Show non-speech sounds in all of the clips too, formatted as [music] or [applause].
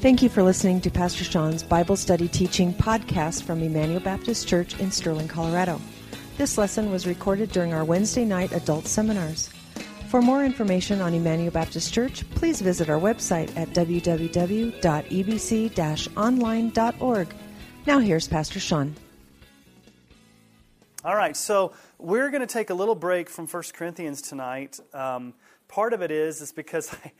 Thank you for listening to Pastor Sean's Bible Study Teaching podcast from Emmanuel Baptist Church in Sterling, Colorado. This lesson was recorded during our Wednesday night adult seminars. For more information on Emmanuel Baptist Church, please visit our website at www.ebc online.org. Now, here's Pastor Sean. All right, so we're going to take a little break from 1 Corinthians tonight. Um, part of it is is because [laughs] I,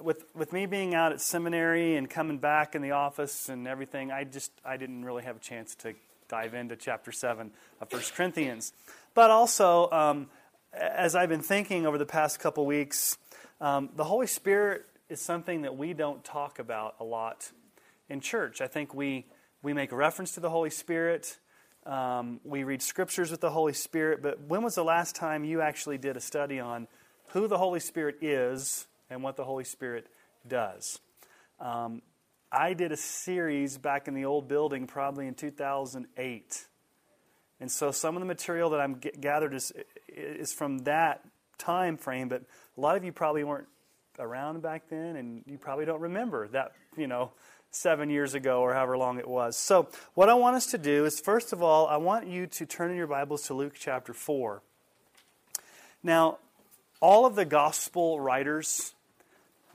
with with me being out at seminary and coming back in the office and everything, I just I didn't really have a chance to dive into chapter seven of First Corinthians. But also, um, as I've been thinking over the past couple weeks, um, the Holy Spirit is something that we don't talk about a lot in church. I think we we make reference to the Holy Spirit. Um, we read scriptures with the Holy Spirit, but when was the last time you actually did a study on who the Holy Spirit is and what the Holy Spirit does. Um, I did a series back in the old building probably in 2008. And so some of the material that I'm gathered is, is from that time frame, but a lot of you probably weren't around back then and you probably don't remember that, you know, seven years ago or however long it was. So, what I want us to do is, first of all, I want you to turn in your Bibles to Luke chapter 4. Now, all of the gospel writers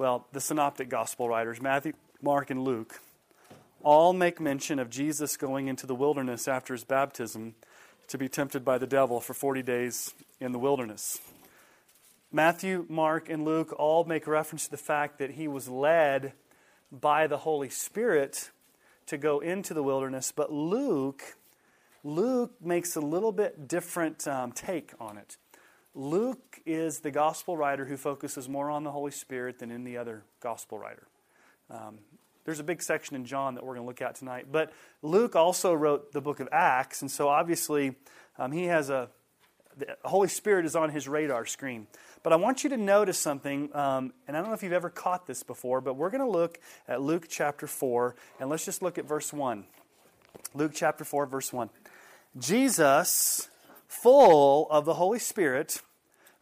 well, the synoptic gospel writers, Matthew, Mark, and Luke, all make mention of Jesus going into the wilderness after his baptism to be tempted by the devil for 40 days in the wilderness. Matthew, Mark, and Luke all make reference to the fact that he was led by the Holy Spirit to go into the wilderness, but Luke, Luke makes a little bit different um, take on it. Luke is the gospel writer who focuses more on the Holy Spirit than any other gospel writer. Um, there's a big section in John that we're going to look at tonight. But Luke also wrote the book of Acts, and so obviously um, he has a. The Holy Spirit is on his radar screen. But I want you to notice something, um, and I don't know if you've ever caught this before, but we're going to look at Luke chapter 4, and let's just look at verse 1. Luke chapter 4, verse 1. Jesus full of the Holy Spirit,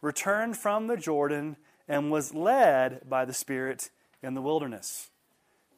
returned from the Jordan and was led by the Spirit in the wilderness.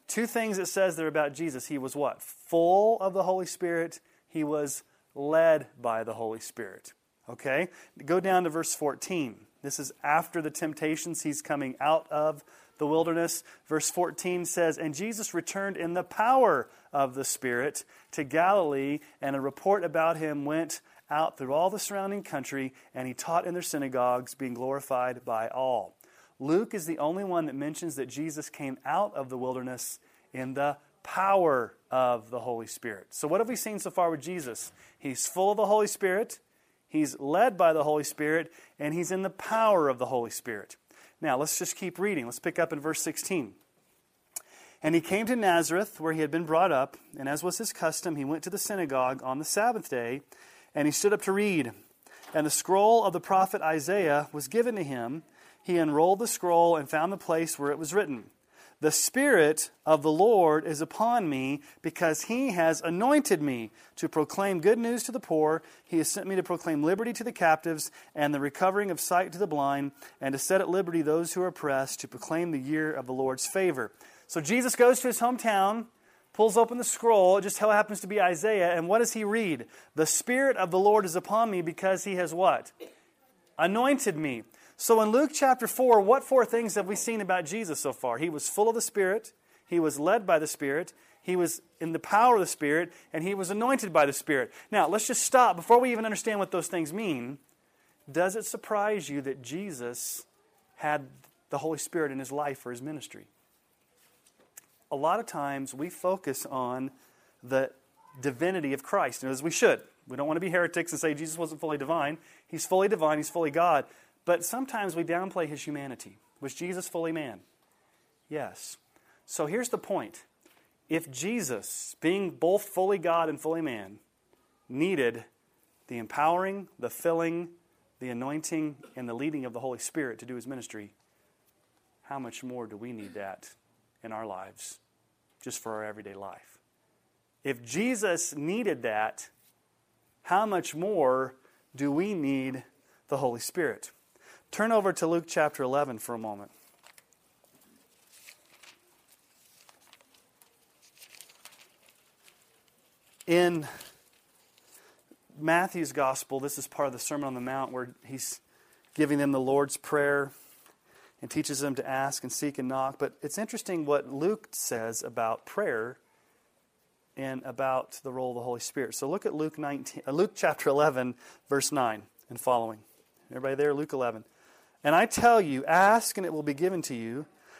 Two things it says there about Jesus. He was what? Full of the Holy Spirit. He was led by the Holy Spirit. Okay? Go down to verse 14. This is after the temptations he's coming out of the wilderness. Verse 14 says, And Jesus returned in the power of the Spirit to Galilee, and a report about him went out through all the surrounding country, and he taught in their synagogues, being glorified by all. Luke is the only one that mentions that Jesus came out of the wilderness in the power of the Holy Spirit. So, what have we seen so far with Jesus? He's full of the Holy Spirit, he's led by the Holy Spirit, and he's in the power of the Holy Spirit. Now, let's just keep reading. Let's pick up in verse 16. And he came to Nazareth, where he had been brought up, and as was his custom, he went to the synagogue on the Sabbath day and he stood up to read. And the scroll of the prophet Isaiah was given to him. He unrolled the scroll and found the place where it was written The Spirit of the Lord is upon me, because he has anointed me to proclaim good news to the poor. He has sent me to proclaim liberty to the captives, and the recovering of sight to the blind, and to set at liberty those who are oppressed, to proclaim the year of the Lord's favor. So Jesus goes to his hometown pulls open the scroll. It just happens to be Isaiah. And what does he read? The Spirit of the Lord is upon me because he has what? Anointed me. So in Luke chapter 4, what four things have we seen about Jesus so far? He was full of the Spirit, he was led by the Spirit, he was in the power of the Spirit, and he was anointed by the Spirit. Now, let's just stop before we even understand what those things mean. Does it surprise you that Jesus had the Holy Spirit in his life for his ministry? A lot of times we focus on the divinity of Christ, and as we should. We don't want to be heretics and say Jesus wasn't fully divine. He's fully divine, he's fully God. But sometimes we downplay his humanity. Was Jesus fully man? Yes. So here's the point. If Jesus, being both fully God and fully man, needed the empowering, the filling, the anointing, and the leading of the Holy Spirit to do his ministry, how much more do we need that in our lives just for our everyday life. If Jesus needed that, how much more do we need the Holy Spirit? Turn over to Luke chapter 11 for a moment. In Matthew's gospel, this is part of the Sermon on the Mount where he's giving them the Lord's Prayer and teaches them to ask and seek and knock. But it's interesting what Luke says about prayer and about the role of the Holy Spirit. So look at Luke 19, uh, Luke chapter 11, verse 9 and following. Everybody there? Luke 11. And I tell you, ask and it will be given to you.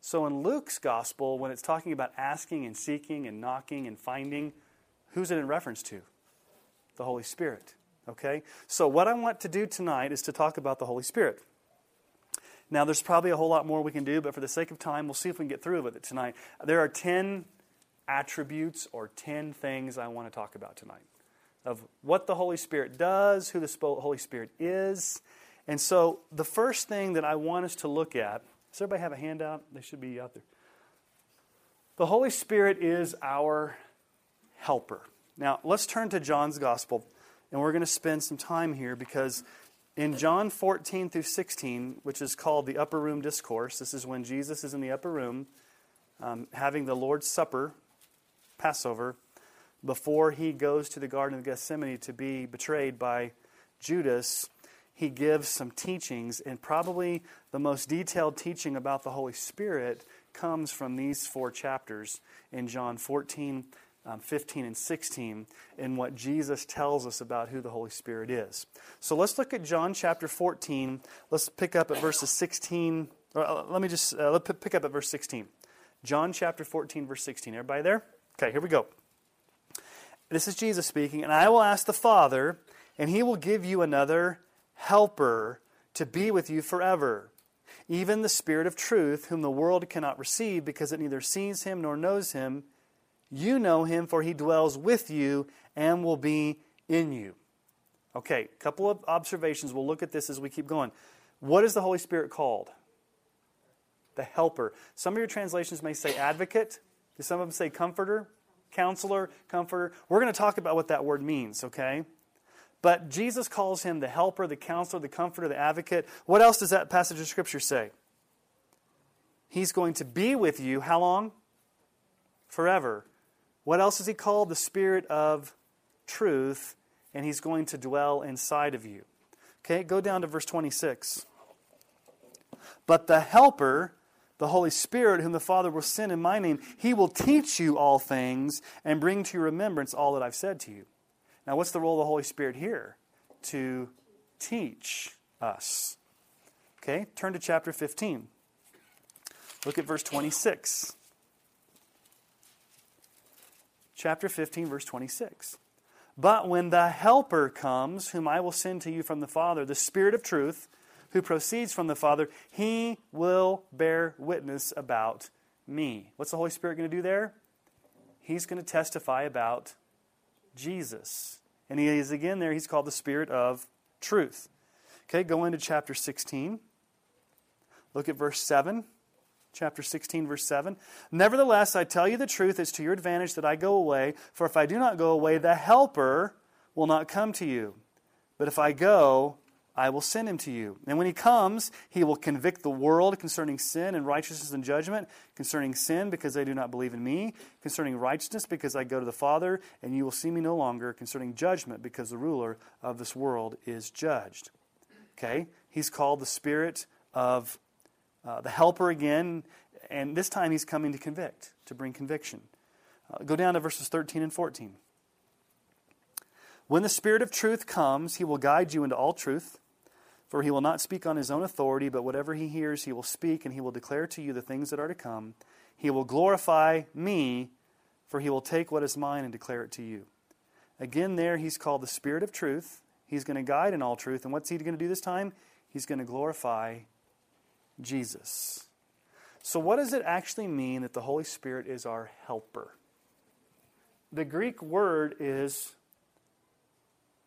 So in Luke's gospel, when it's talking about asking and seeking and knocking and finding, who's it in reference to? The Holy Spirit. Okay? So what I want to do tonight is to talk about the Holy Spirit. Now, there's probably a whole lot more we can do, but for the sake of time, we'll see if we can get through with it tonight. There are 10 attributes or 10 things I want to talk about tonight of what the Holy Spirit does, who the Holy Spirit is. And so, the first thing that I want us to look at does everybody have a handout? They should be out there. The Holy Spirit is our helper. Now, let's turn to John's Gospel, and we're going to spend some time here because in John 14 through 16, which is called the Upper Room Discourse, this is when Jesus is in the upper room um, having the Lord's Supper, Passover, before he goes to the Garden of Gethsemane to be betrayed by Judas he gives some teachings, and probably the most detailed teaching about the Holy Spirit comes from these four chapters in John 14, um, 15, and 16, in what Jesus tells us about who the Holy Spirit is. So let's look at John chapter 14. Let's pick up at verses 16. Or, uh, let me just uh, let's pick up at verse 16. John chapter 14, verse 16. Everybody there? Okay, here we go. This is Jesus speaking, and I will ask the Father, and he will give you another helper to be with you forever. Even the Spirit of truth, whom the world cannot receive because it neither sees him nor knows him. You know him, for he dwells with you and will be in you. Okay, a couple of observations. We'll look at this as we keep going. What is the Holy Spirit called? The helper. Some of your translations may say advocate. Some of them say comforter, counselor, comforter. We're going to talk about what that word means, okay? But Jesus calls him the helper, the counselor, the comforter, the advocate. What else does that passage of Scripture say? He's going to be with you how long? Forever. What else is he called? The Spirit of truth, and he's going to dwell inside of you. Okay, go down to verse 26. But the Helper, the Holy Spirit, whom the Father will send in my name, he will teach you all things and bring to your remembrance all that I've said to you. Now, what's the role of the Holy Spirit here? To teach us. Okay, turn to chapter 15. Look at verse 26. Chapter 15, verse 26. But when the Helper comes, whom I will send to you from the Father, the Spirit of truth, who proceeds from the Father, he will bear witness about me. What's the Holy Spirit going to do there? He's going to testify about Jesus. And he is again there, he's called the Spirit of truth. Okay, go into chapter 16. Look at verse 7. Chapter 16, verse 7. Nevertheless, I tell you the truth, it's to your advantage that I go away, for if I do not go away, the Helper will not come to you. But if I go, I will send him to you. And when he comes, he will convict the world concerning sin and righteousness and judgment, concerning sin because they do not believe in me, concerning righteousness because I go to the Father and you will see me no longer, concerning judgment because the ruler of this world is judged. Okay? He's called the Spirit of uh, the Helper again, and this time he's coming to convict, to bring conviction. Uh, go down to verses 13 and 14. When the Spirit of truth comes, he will guide you into all truth. For he will not speak on his own authority, but whatever he hears, he will speak, and he will declare to you the things that are to come. He will glorify me, for he will take what is mine and declare it to you. Again, there he's called the Spirit of truth. He's going to guide in all truth. And what's he going to do this time? He's going to glorify Jesus. So, what does it actually mean that the Holy Spirit is our helper? The Greek word is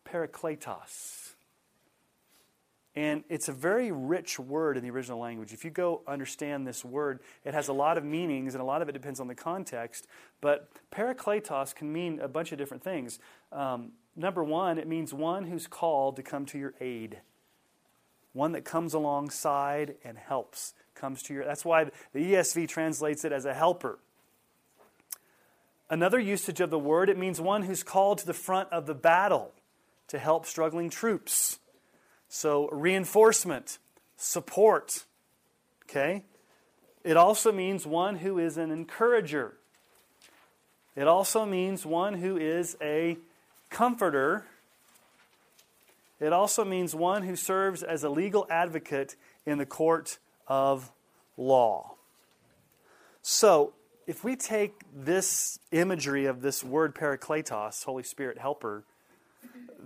parakletos. And it's a very rich word in the original language. If you go understand this word, it has a lot of meanings, and a lot of it depends on the context. But parakletos can mean a bunch of different things. Um, number one, it means one who's called to come to your aid, one that comes alongside and helps, comes to your. That's why the ESV translates it as a helper. Another usage of the word, it means one who's called to the front of the battle to help struggling troops. So, reinforcement, support. Okay? It also means one who is an encourager. It also means one who is a comforter. It also means one who serves as a legal advocate in the court of law. So, if we take this imagery of this word parakletos, Holy Spirit helper,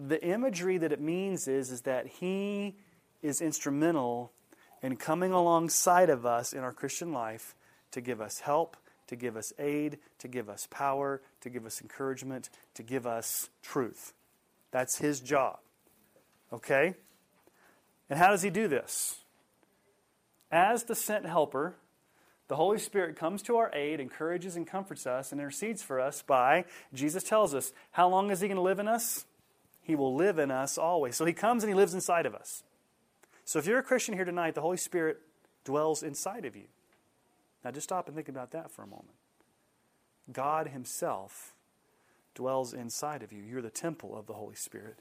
the imagery that it means is, is that He is instrumental in coming alongside of us in our Christian life to give us help, to give us aid, to give us power, to give us encouragement, to give us truth. That's His job. Okay? And how does He do this? As the sent helper, the Holy Spirit comes to our aid, encourages and comforts us, and intercedes for us by, Jesus tells us, how long is He going to live in us? He will live in us always. So he comes and he lives inside of us. So if you're a Christian here tonight, the Holy Spirit dwells inside of you. Now just stop and think about that for a moment. God Himself dwells inside of you. You're the temple of the Holy Spirit.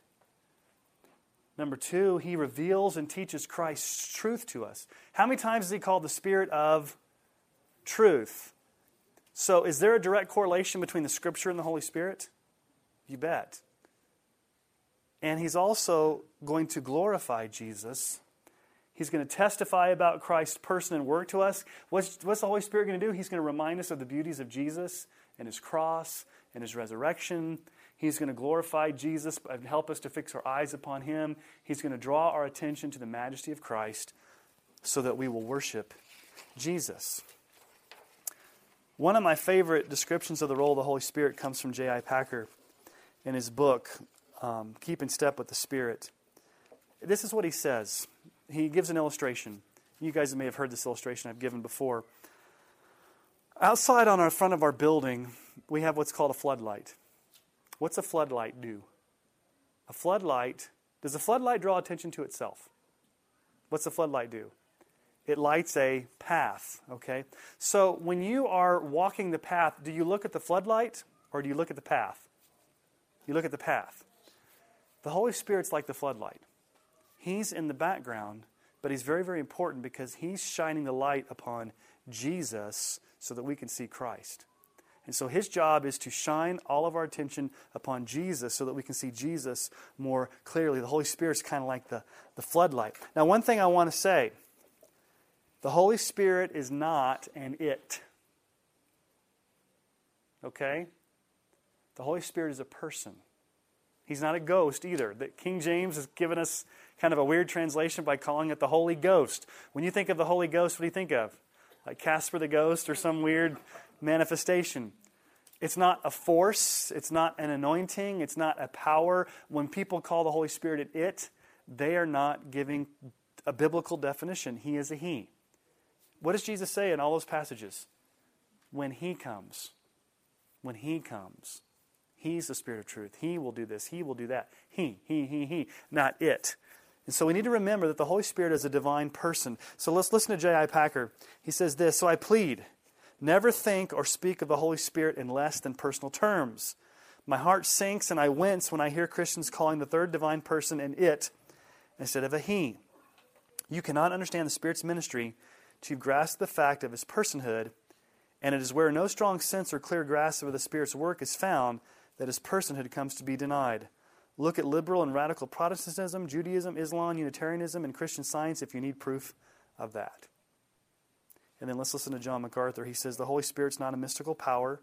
Number two, He reveals and teaches Christ's truth to us. How many times is He called the Spirit of truth? So, is there a direct correlation between the Scripture and the Holy Spirit? You bet. And he's also going to glorify Jesus. He's going to testify about Christ's person and work to us. What's, what's the Holy Spirit going to do? He's going to remind us of the beauties of Jesus and his cross and his resurrection. He's going to glorify Jesus and help us to fix our eyes upon him. He's going to draw our attention to the majesty of Christ so that we will worship Jesus. One of my favorite descriptions of the role of the Holy Spirit comes from J.I. Packer in his book, um, keep in step with the Spirit. This is what he says. He gives an illustration. You guys may have heard this illustration I've given before. Outside on our front of our building, we have what's called a floodlight. What's a floodlight do? A floodlight, does a floodlight draw attention to itself? What's a floodlight do? It lights a path, okay? So when you are walking the path, do you look at the floodlight or do you look at the path? You look at the path. The Holy Spirit's like the floodlight. He's in the background, but he's very, very important because he's shining the light upon Jesus so that we can see Christ. And so his job is to shine all of our attention upon Jesus so that we can see Jesus more clearly. The Holy Spirit's kind of like the, the floodlight. Now, one thing I want to say the Holy Spirit is not an it. Okay? The Holy Spirit is a person. He's not a ghost either. That King James has given us kind of a weird translation by calling it the Holy Ghost. When you think of the Holy Ghost, what do you think of? Like Casper the Ghost or some weird manifestation. It's not a force, it's not an anointing, it's not a power. When people call the Holy Spirit an it, they are not giving a biblical definition. He is a He. What does Jesus say in all those passages? When He comes. When He comes. He's the Spirit of truth. He will do this. He will do that. He, he, he, he, not it. And so we need to remember that the Holy Spirit is a divine person. So let's listen to J.I. Packer. He says this So I plead, never think or speak of the Holy Spirit in less than personal terms. My heart sinks and I wince when I hear Christians calling the third divine person an it instead of a he. You cannot understand the Spirit's ministry to grasp the fact of his personhood, and it is where no strong sense or clear grasp of the Spirit's work is found that his personhood comes to be denied. Look at liberal and radical Protestantism, Judaism, Islam, Unitarianism, and Christian science if you need proof of that. And then let's listen to John MacArthur. He says the Holy Spirit's not a mystical power.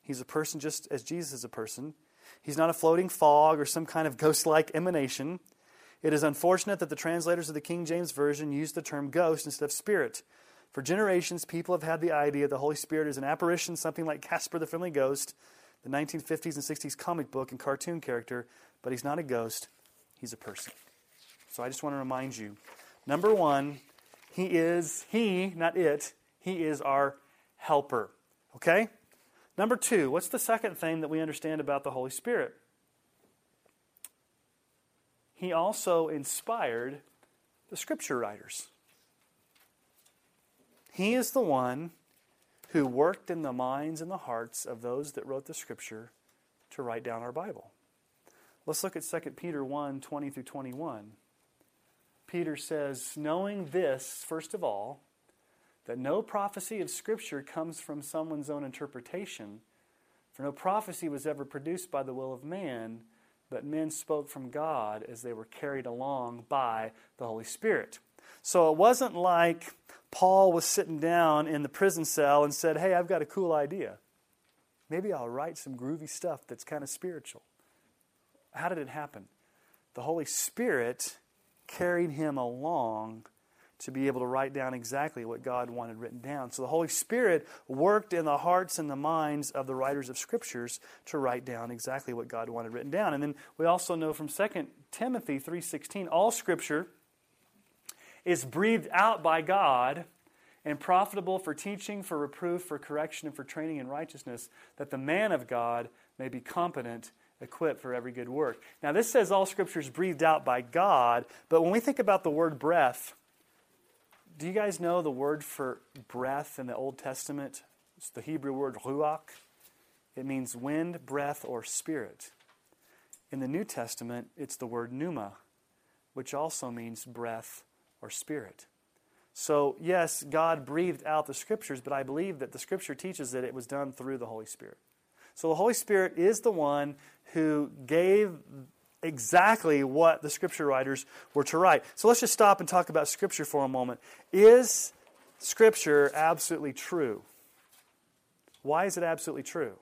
He's a person just as Jesus is a person. He's not a floating fog or some kind of ghost like emanation. It is unfortunate that the translators of the King James Version used the term ghost instead of spirit. For generations, people have had the idea the Holy Spirit is an apparition, something like Casper the Friendly Ghost, the 1950s and 60s comic book and cartoon character, but he's not a ghost, he's a person. So I just want to remind you. Number one, He is, He, not it, He is our helper. Okay? Number two, what's the second thing that we understand about the Holy Spirit? He also inspired the scripture writers. He is the one who worked in the minds and the hearts of those that wrote the scripture to write down our Bible. Let's look at 2 Peter 1 20 through 21. Peter says, Knowing this, first of all, that no prophecy of Scripture comes from someone's own interpretation, for no prophecy was ever produced by the will of man, but men spoke from God as they were carried along by the Holy Spirit. So it wasn't like Paul was sitting down in the prison cell and said, Hey, I've got a cool idea. Maybe I'll write some groovy stuff that's kind of spiritual. How did it happen? The Holy Spirit carried him along to be able to write down exactly what God wanted written down. So the Holy Spirit worked in the hearts and the minds of the writers of scriptures to write down exactly what God wanted written down. And then we also know from 2 Timothy 3:16 all scripture is breathed out by God and profitable for teaching, for reproof, for correction, and for training in righteousness, that the man of God may be competent, equipped for every good work. Now, this says all scripture is breathed out by God, but when we think about the word breath, do you guys know the word for breath in the Old Testament? It's the Hebrew word ruach. It means wind, breath, or spirit. In the New Testament, it's the word pneuma, which also means breath or spirit. So, yes, God breathed out the scriptures, but I believe that the scripture teaches that it was done through the Holy Spirit. So, the Holy Spirit is the one who gave exactly what the scripture writers were to write. So, let's just stop and talk about scripture for a moment. Is scripture absolutely true? Why is it absolutely true?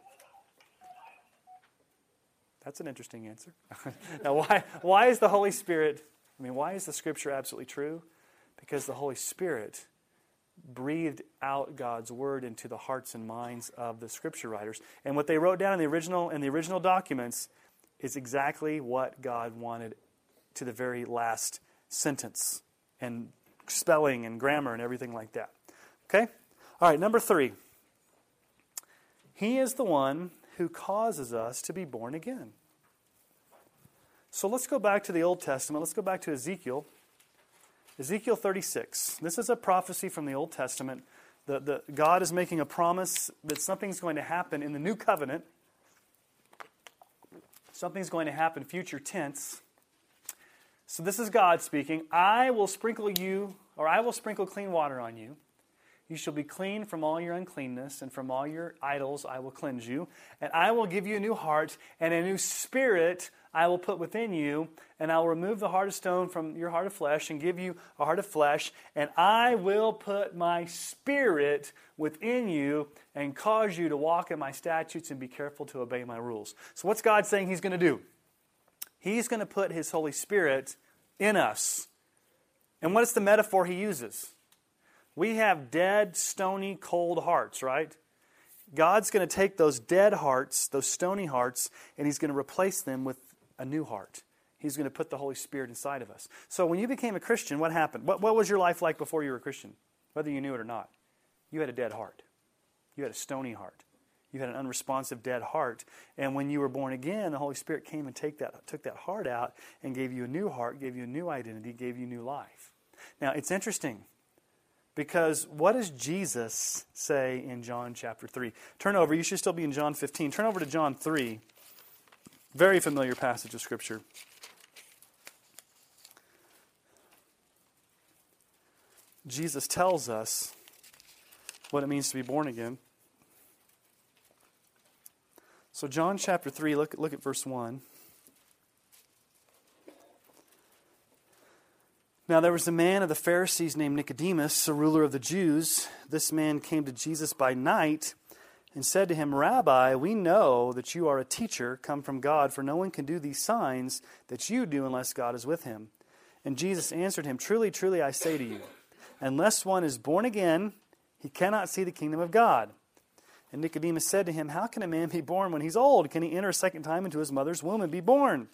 That's an interesting answer. [laughs] now, why, why is the Holy Spirit, I mean, why is the scripture absolutely true? Because the Holy Spirit breathed out God's word into the hearts and minds of the scripture writers. And what they wrote down in the original in the original documents is exactly what God wanted to the very last sentence and spelling and grammar and everything like that. Okay? All right, number 3. He is the one who causes us to be born again. So let's go back to the Old Testament. Let's go back to Ezekiel Ezekiel 36. This is a prophecy from the Old Testament. The, the, God is making a promise that something's going to happen in the new covenant. Something's going to happen, future tense. So this is God speaking. I will sprinkle you, or I will sprinkle clean water on you. You shall be clean from all your uncleanness, and from all your idols I will cleanse you. And I will give you a new heart, and a new spirit I will put within you, and I will remove the heart of stone from your heart of flesh and give you a heart of flesh, and I will put my spirit within you and cause you to walk in my statutes and be careful to obey my rules. So, what's God saying He's going to do? He's going to put His Holy Spirit in us. And what is the metaphor He uses? We have dead, stony, cold hearts, right? God's going to take those dead hearts, those stony hearts, and He's going to replace them with a new heart. He's going to put the Holy Spirit inside of us. So when you became a Christian, what happened? What, what was your life like before you were a Christian? Whether you knew it or not. You had a dead heart. You had a stony heart. You had an unresponsive, dead heart. And when you were born again, the Holy Spirit came and take that, took that heart out and gave you a new heart, gave you a new identity, gave you new life. Now, it's interesting because what does Jesus say in John chapter 3? Turn over. You should still be in John 15. Turn over to John 3. Very familiar passage of Scripture. Jesus tells us what it means to be born again. So, John chapter 3, look, look at verse 1. Now, there was a man of the Pharisees named Nicodemus, a ruler of the Jews. This man came to Jesus by night and said to him, Rabbi, we know that you are a teacher come from God, for no one can do these signs that you do unless God is with him. And Jesus answered him, Truly, truly, I say to you, unless one is born again, he cannot see the kingdom of God. And Nicodemus said to him, How can a man be born when he's old? Can he enter a second time into his mother's womb and be born?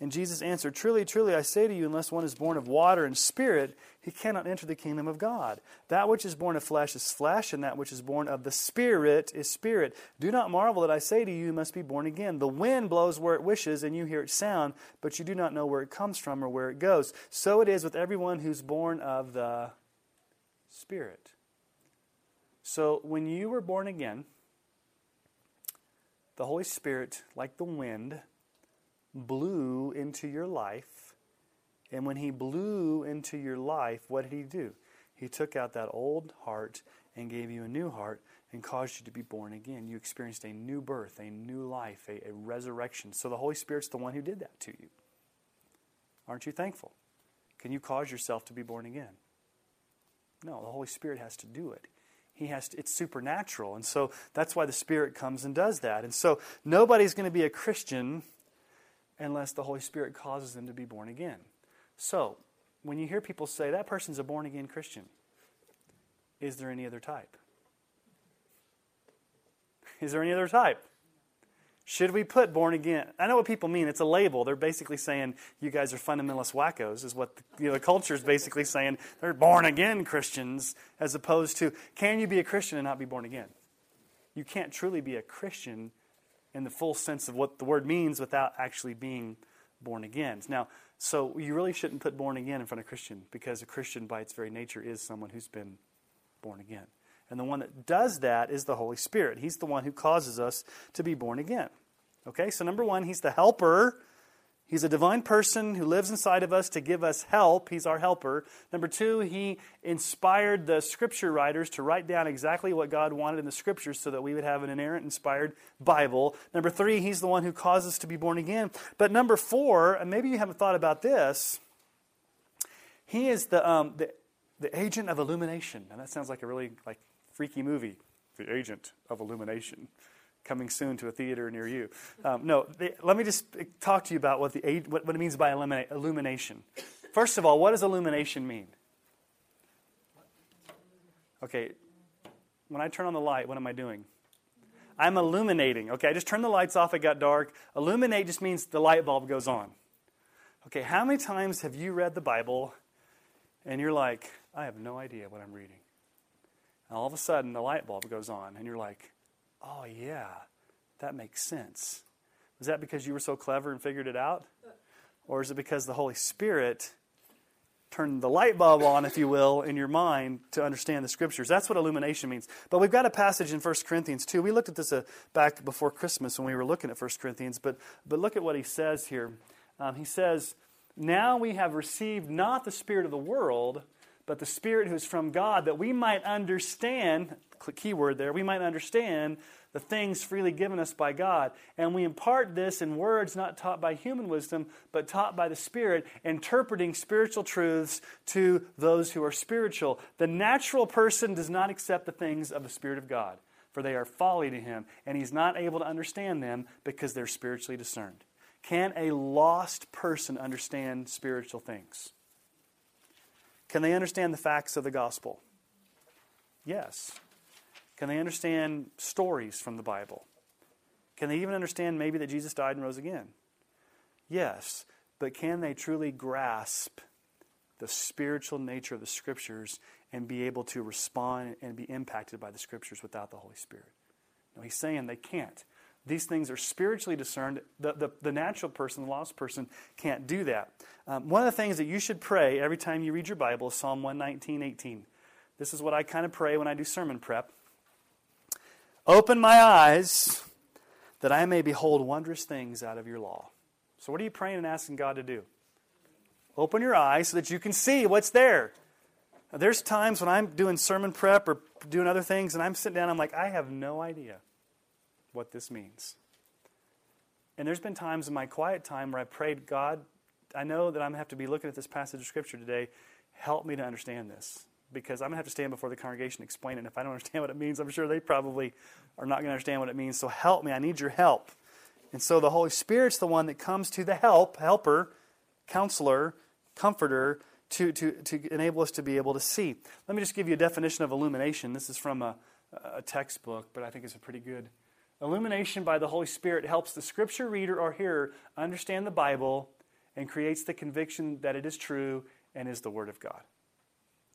And Jesus answered, Truly, truly, I say to you, unless one is born of water and spirit, he cannot enter the kingdom of God. That which is born of flesh is flesh, and that which is born of the Spirit is spirit. Do not marvel that I say to you, you must be born again. The wind blows where it wishes, and you hear its sound, but you do not know where it comes from or where it goes. So it is with everyone who's born of the Spirit. So when you were born again, the Holy Spirit, like the wind, blew into your life. And when he blew into your life, what did he do? He took out that old heart and gave you a new heart and caused you to be born again. You experienced a new birth, a new life, a, a resurrection. So the Holy Spirit's the one who did that to you. Aren't you thankful? Can you cause yourself to be born again? No, the Holy Spirit has to do it. He has to, it's supernatural. And so that's why the Spirit comes and does that. And so nobody's going to be a Christian unless the Holy Spirit causes them to be born again. So, when you hear people say that person's a born again Christian, is there any other type? Is there any other type? Should we put born again? I know what people mean. It's a label. They're basically saying you guys are fundamentalist wackos, is what the, you know, the culture is basically saying. They're born again Christians, as opposed to can you be a Christian and not be born again? You can't truly be a Christian in the full sense of what the word means without actually being born again. Now, so you really shouldn't put born again in front of Christian because a Christian, by its very nature, is someone who's been born again. And the one that does that is the Holy Spirit. He's the one who causes us to be born again. Okay, so number one, He's the helper He's a divine person who lives inside of us to give us help. He's our helper. Number two, he inspired the scripture writers to write down exactly what God wanted in the scriptures so that we would have an inerrant, inspired Bible. Number three, he's the one who caused us to be born again. But number four, and maybe you haven't thought about this, he is the, um, the, the agent of illumination. And that sounds like a really like freaky movie, the agent of illumination coming soon to a theater near you. Um, no, let me just talk to you about what, the, what, what it means by illumination. First of all, what does illumination mean? Okay, when I turn on the light, what am I doing? I'm illuminating. Okay, I just turned the lights off, it got dark. Illuminate just means the light bulb goes on. Okay, how many times have you read the Bible and you're like, I have no idea what I'm reading? And all of a sudden, the light bulb goes on, and you're like, oh, yeah, that makes sense. Was that because you were so clever and figured it out? Or is it because the Holy Spirit turned the light bulb on, if you will, in your mind to understand the scriptures? That's what illumination means. But we've got a passage in 1 Corinthians 2. We looked at this uh, back before Christmas when we were looking at 1 Corinthians, but, but look at what he says here. Um, he says, Now we have received not the Spirit of the world, but the Spirit who is from God, that we might understand key word there, we might understand the things freely given us by God. And we impart this in words not taught by human wisdom, but taught by the Spirit, interpreting spiritual truths to those who are spiritual. The natural person does not accept the things of the Spirit of God, for they are folly to him, and he's not able to understand them because they're spiritually discerned. Can a lost person understand spiritual things? Can they understand the facts of the gospel? Yes. Can they understand stories from the Bible? Can they even understand maybe that Jesus died and rose again? Yes, but can they truly grasp the spiritual nature of the Scriptures and be able to respond and be impacted by the Scriptures without the Holy Spirit? No, he's saying they can't. These things are spiritually discerned. The, the, the natural person, the lost person, can't do that. Um, one of the things that you should pray every time you read your Bible is Psalm 119, 18. This is what I kind of pray when I do sermon prep. Open my eyes that I may behold wondrous things out of your law. So, what are you praying and asking God to do? Open your eyes so that you can see what's there. Now, there's times when I'm doing sermon prep or doing other things, and I'm sitting down, I'm like, I have no idea what this means. And there's been times in my quiet time where I prayed, God, I know that I'm going to have to be looking at this passage of Scripture today. Help me to understand this because I'm going to have to stand before the congregation and explain it. And if I don't understand what it means, I'm sure they probably are not going to understand what it means. So help me. I need your help. And so the Holy Spirit's the one that comes to the help, helper, counselor, comforter, to, to, to enable us to be able to see. Let me just give you a definition of illumination. This is from a, a textbook, but I think it's a pretty good. Illumination by the Holy Spirit helps the scripture reader or hearer understand the Bible and creates the conviction that it is true and is the Word of God.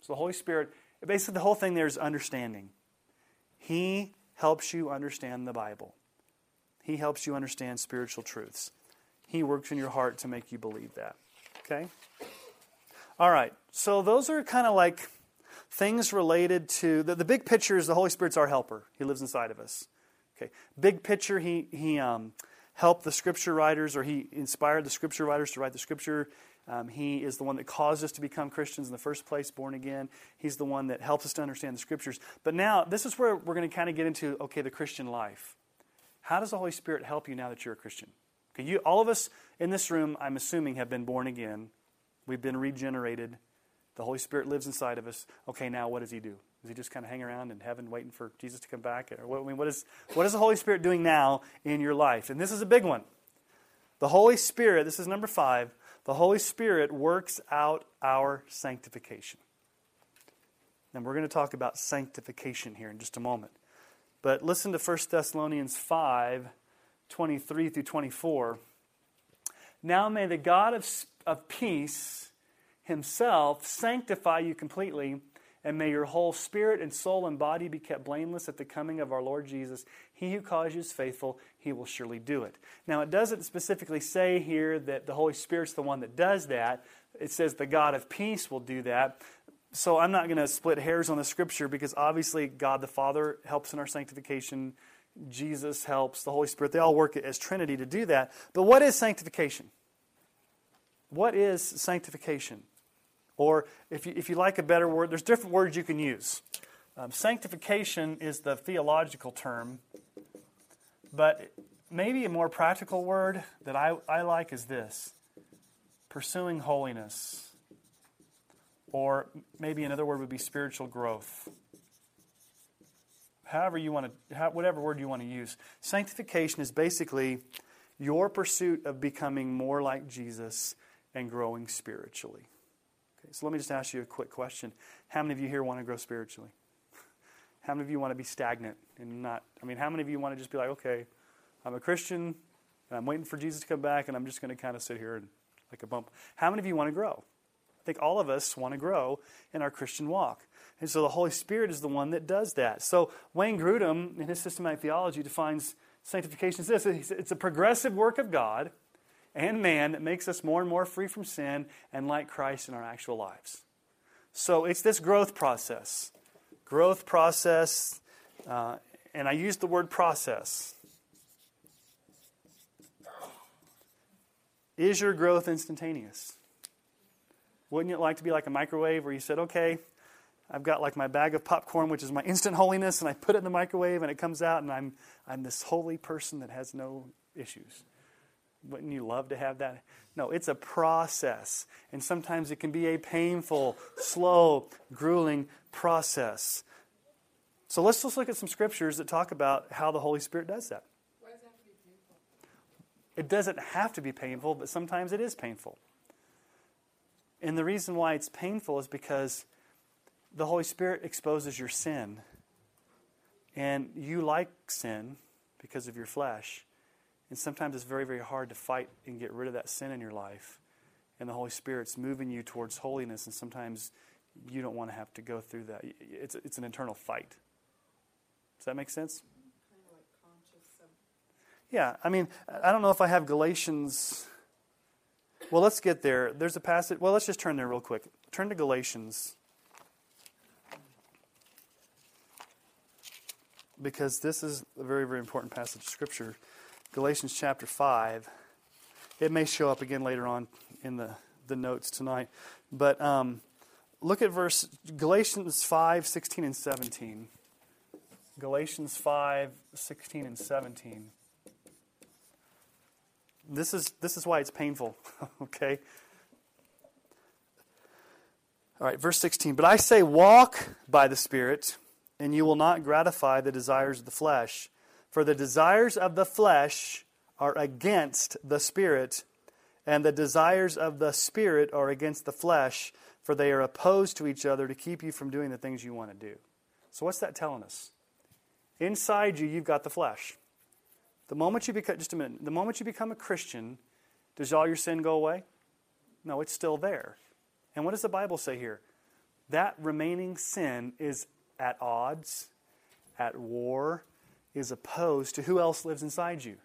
So the Holy Spirit, basically, the whole thing there is understanding. He helps you understand the Bible, He helps you understand spiritual truths. He works in your heart to make you believe that. Okay? All right, so those are kind of like things related to the, the big picture is the Holy Spirit's our helper. He lives inside of us. Okay, big picture, he, he um, helped the scripture writers or he inspired the scripture writers to write the scripture. Um, he is the one that caused us to become Christians in the first place, born again. He's the one that helps us to understand the scriptures. But now, this is where we're going to kind of get into okay, the Christian life. How does the Holy Spirit help you now that you're a Christian? Okay, you, all of us in this room, I'm assuming, have been born again. We've been regenerated. The Holy Spirit lives inside of us. Okay, now what does He do? Does He just kind of hang around in heaven waiting for Jesus to come back? Or what, I mean, what is, what is the Holy Spirit doing now in your life? And this is a big one. The Holy Spirit, this is number five, the Holy Spirit works out our sanctification. And we're going to talk about sanctification here in just a moment. But listen to 1 Thessalonians 5 23 through 24. Now may the God of, of peace himself sanctify you completely, and may your whole spirit and soul and body be kept blameless at the coming of our Lord Jesus. He who calls you is faithful, he will surely do it. Now, it doesn't specifically say here that the Holy Spirit's the one that does that. It says the God of peace will do that. So I'm not going to split hairs on the scripture because obviously God the Father helps in our sanctification. Jesus helps, the Holy Spirit. They all work as Trinity to do that. But what is sanctification? What is sanctification? Or if you, if you like a better word, there's different words you can use. Um, sanctification is the theological term, but maybe a more practical word that I, I like is this pursuing holiness. Or maybe another word would be spiritual growth. However, you want to, whatever word you want to use. Sanctification is basically your pursuit of becoming more like Jesus and growing spiritually. Okay, so let me just ask you a quick question. How many of you here want to grow spiritually? How many of you want to be stagnant and not? I mean, how many of you want to just be like, okay, I'm a Christian and I'm waiting for Jesus to come back and I'm just going to kind of sit here and like a bump? How many of you want to grow? I think all of us want to grow in our Christian walk. And so the Holy Spirit is the one that does that. So Wayne Grudem, in his systematic theology, defines sanctification as this it's a progressive work of God and man that makes us more and more free from sin and like Christ in our actual lives. So it's this growth process. Growth process, uh, and I use the word process. Is your growth instantaneous? Wouldn't it like to be like a microwave where you said, okay, I've got like my bag of popcorn, which is my instant holiness, and I put it in the microwave and it comes out, and I'm, I'm this holy person that has no issues. Wouldn't you love to have that? No, it's a process. And sometimes it can be a painful, slow, grueling process. So let's just look at some scriptures that talk about how the Holy Spirit does that. Why does it have to be painful? It doesn't have to be painful, but sometimes it is painful. And the reason why it's painful is because the Holy Spirit exposes your sin. And you like sin because of your flesh. And sometimes it's very, very hard to fight and get rid of that sin in your life. And the Holy Spirit's moving you towards holiness, and sometimes you don't want to have to go through that. It's, it's an internal fight. Does that make sense? Kind of like. Yeah, I mean, I don't know if I have Galatians. Well, let's get there. There's a passage. Well, let's just turn there real quick. Turn to Galatians. Because this is a very, very important passage of Scripture. Galatians chapter 5. It may show up again later on in the, the notes tonight. But um, look at verse Galatians 5, 16 and 17. Galatians 5, 16 and 17. This is, this is why it's painful, [laughs] okay? All right, verse 16. But I say, walk by the Spirit, and you will not gratify the desires of the flesh. For the desires of the flesh are against the Spirit, and the desires of the Spirit are against the flesh, for they are opposed to each other to keep you from doing the things you want to do. So, what's that telling us? Inside you, you've got the flesh. The moment you become, just a minute, the moment you become a Christian, does all your sin go away? No, it's still there. And what does the Bible say here? That remaining sin is at odds, at war, is opposed to who else lives inside you?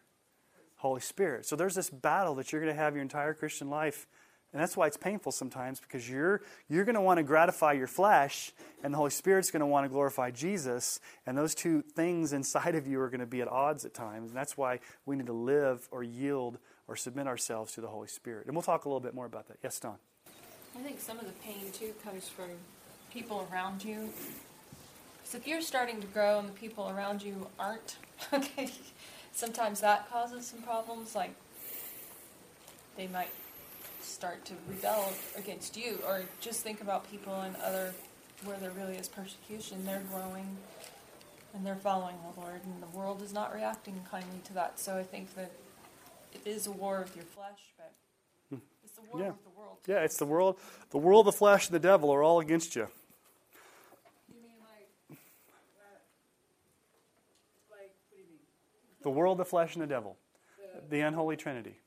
Holy Spirit. So there's this battle that you're going to have your entire Christian life. And that's why it's painful sometimes because you're, you're going to want to gratify your flesh, and the Holy Spirit's going to want to glorify Jesus. And those two things inside of you are going to be at odds at times. And that's why we need to live or yield or submit ourselves to the Holy Spirit. And we'll talk a little bit more about that. Yes, Don. I think some of the pain too comes from people around you. Because if you're starting to grow and the people around you aren't, [laughs] okay, sometimes that causes some problems. Like they might start to rebel against you, or just think about people in other where there really is persecution. They're growing and they're following the Lord, and the world is not reacting kindly to that. So I think that it is a war with your flesh, but hmm. it's a war Yeah. with the world. Yeah, it's the world. The world, the flesh, and the devil are all against. You mean like, uh, like, what do you mean? The world, the flesh, and the devil. The unholy trinity.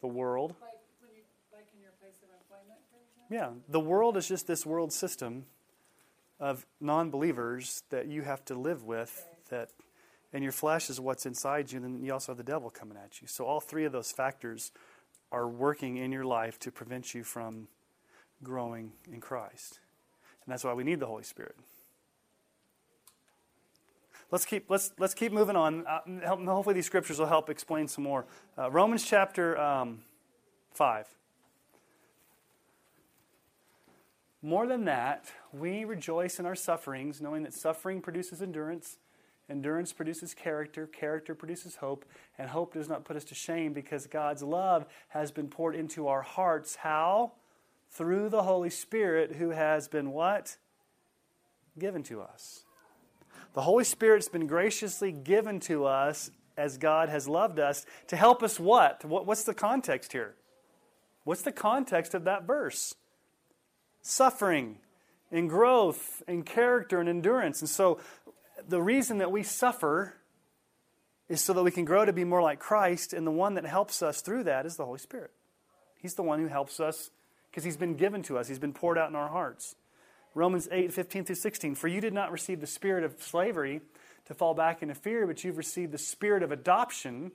The world. Like you, like in your place of employment, for example? Yeah, the world is just this world system of non believers that you have to live with that and your flesh is what's inside you, and then you also have the devil coming at you. So all three of those factors are working in your life to prevent you from growing in Christ. And that's why we need the Holy Spirit. Let's keep, let's, let's keep moving on. Uh, hopefully, these scriptures will help explain some more. Uh, Romans chapter um, 5. More than that, we rejoice in our sufferings, knowing that suffering produces endurance, endurance produces character, character produces hope, and hope does not put us to shame because God's love has been poured into our hearts. How? Through the Holy Spirit who has been what? Given to us. The Holy Spirit's been graciously given to us as God has loved us to help us what? what what's the context here? What's the context of that verse? Suffering and growth and character and endurance. And so the reason that we suffer is so that we can grow to be more like Christ, and the one that helps us through that is the Holy Spirit. He's the one who helps us because He's been given to us, He's been poured out in our hearts. Romans 8, 15 through 16. For you did not receive the spirit of slavery to fall back into fear, but you've received the spirit of adoption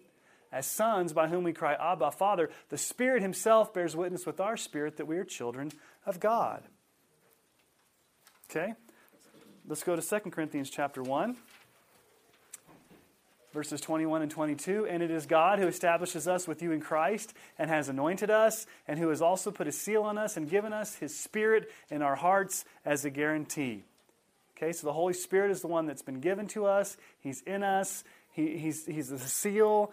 as sons by whom we cry, Abba, Father. The Spirit Himself bears witness with our spirit that we are children of God. Okay? Let's go to 2 Corinthians chapter 1 verses 21 and 22. And it is God who establishes us with you in Christ and has anointed us, and who has also put a seal on us and given us his Spirit in our hearts as a guarantee. Okay, so the Holy Spirit is the one that's been given to us, he's in us, he, he's, he's the seal.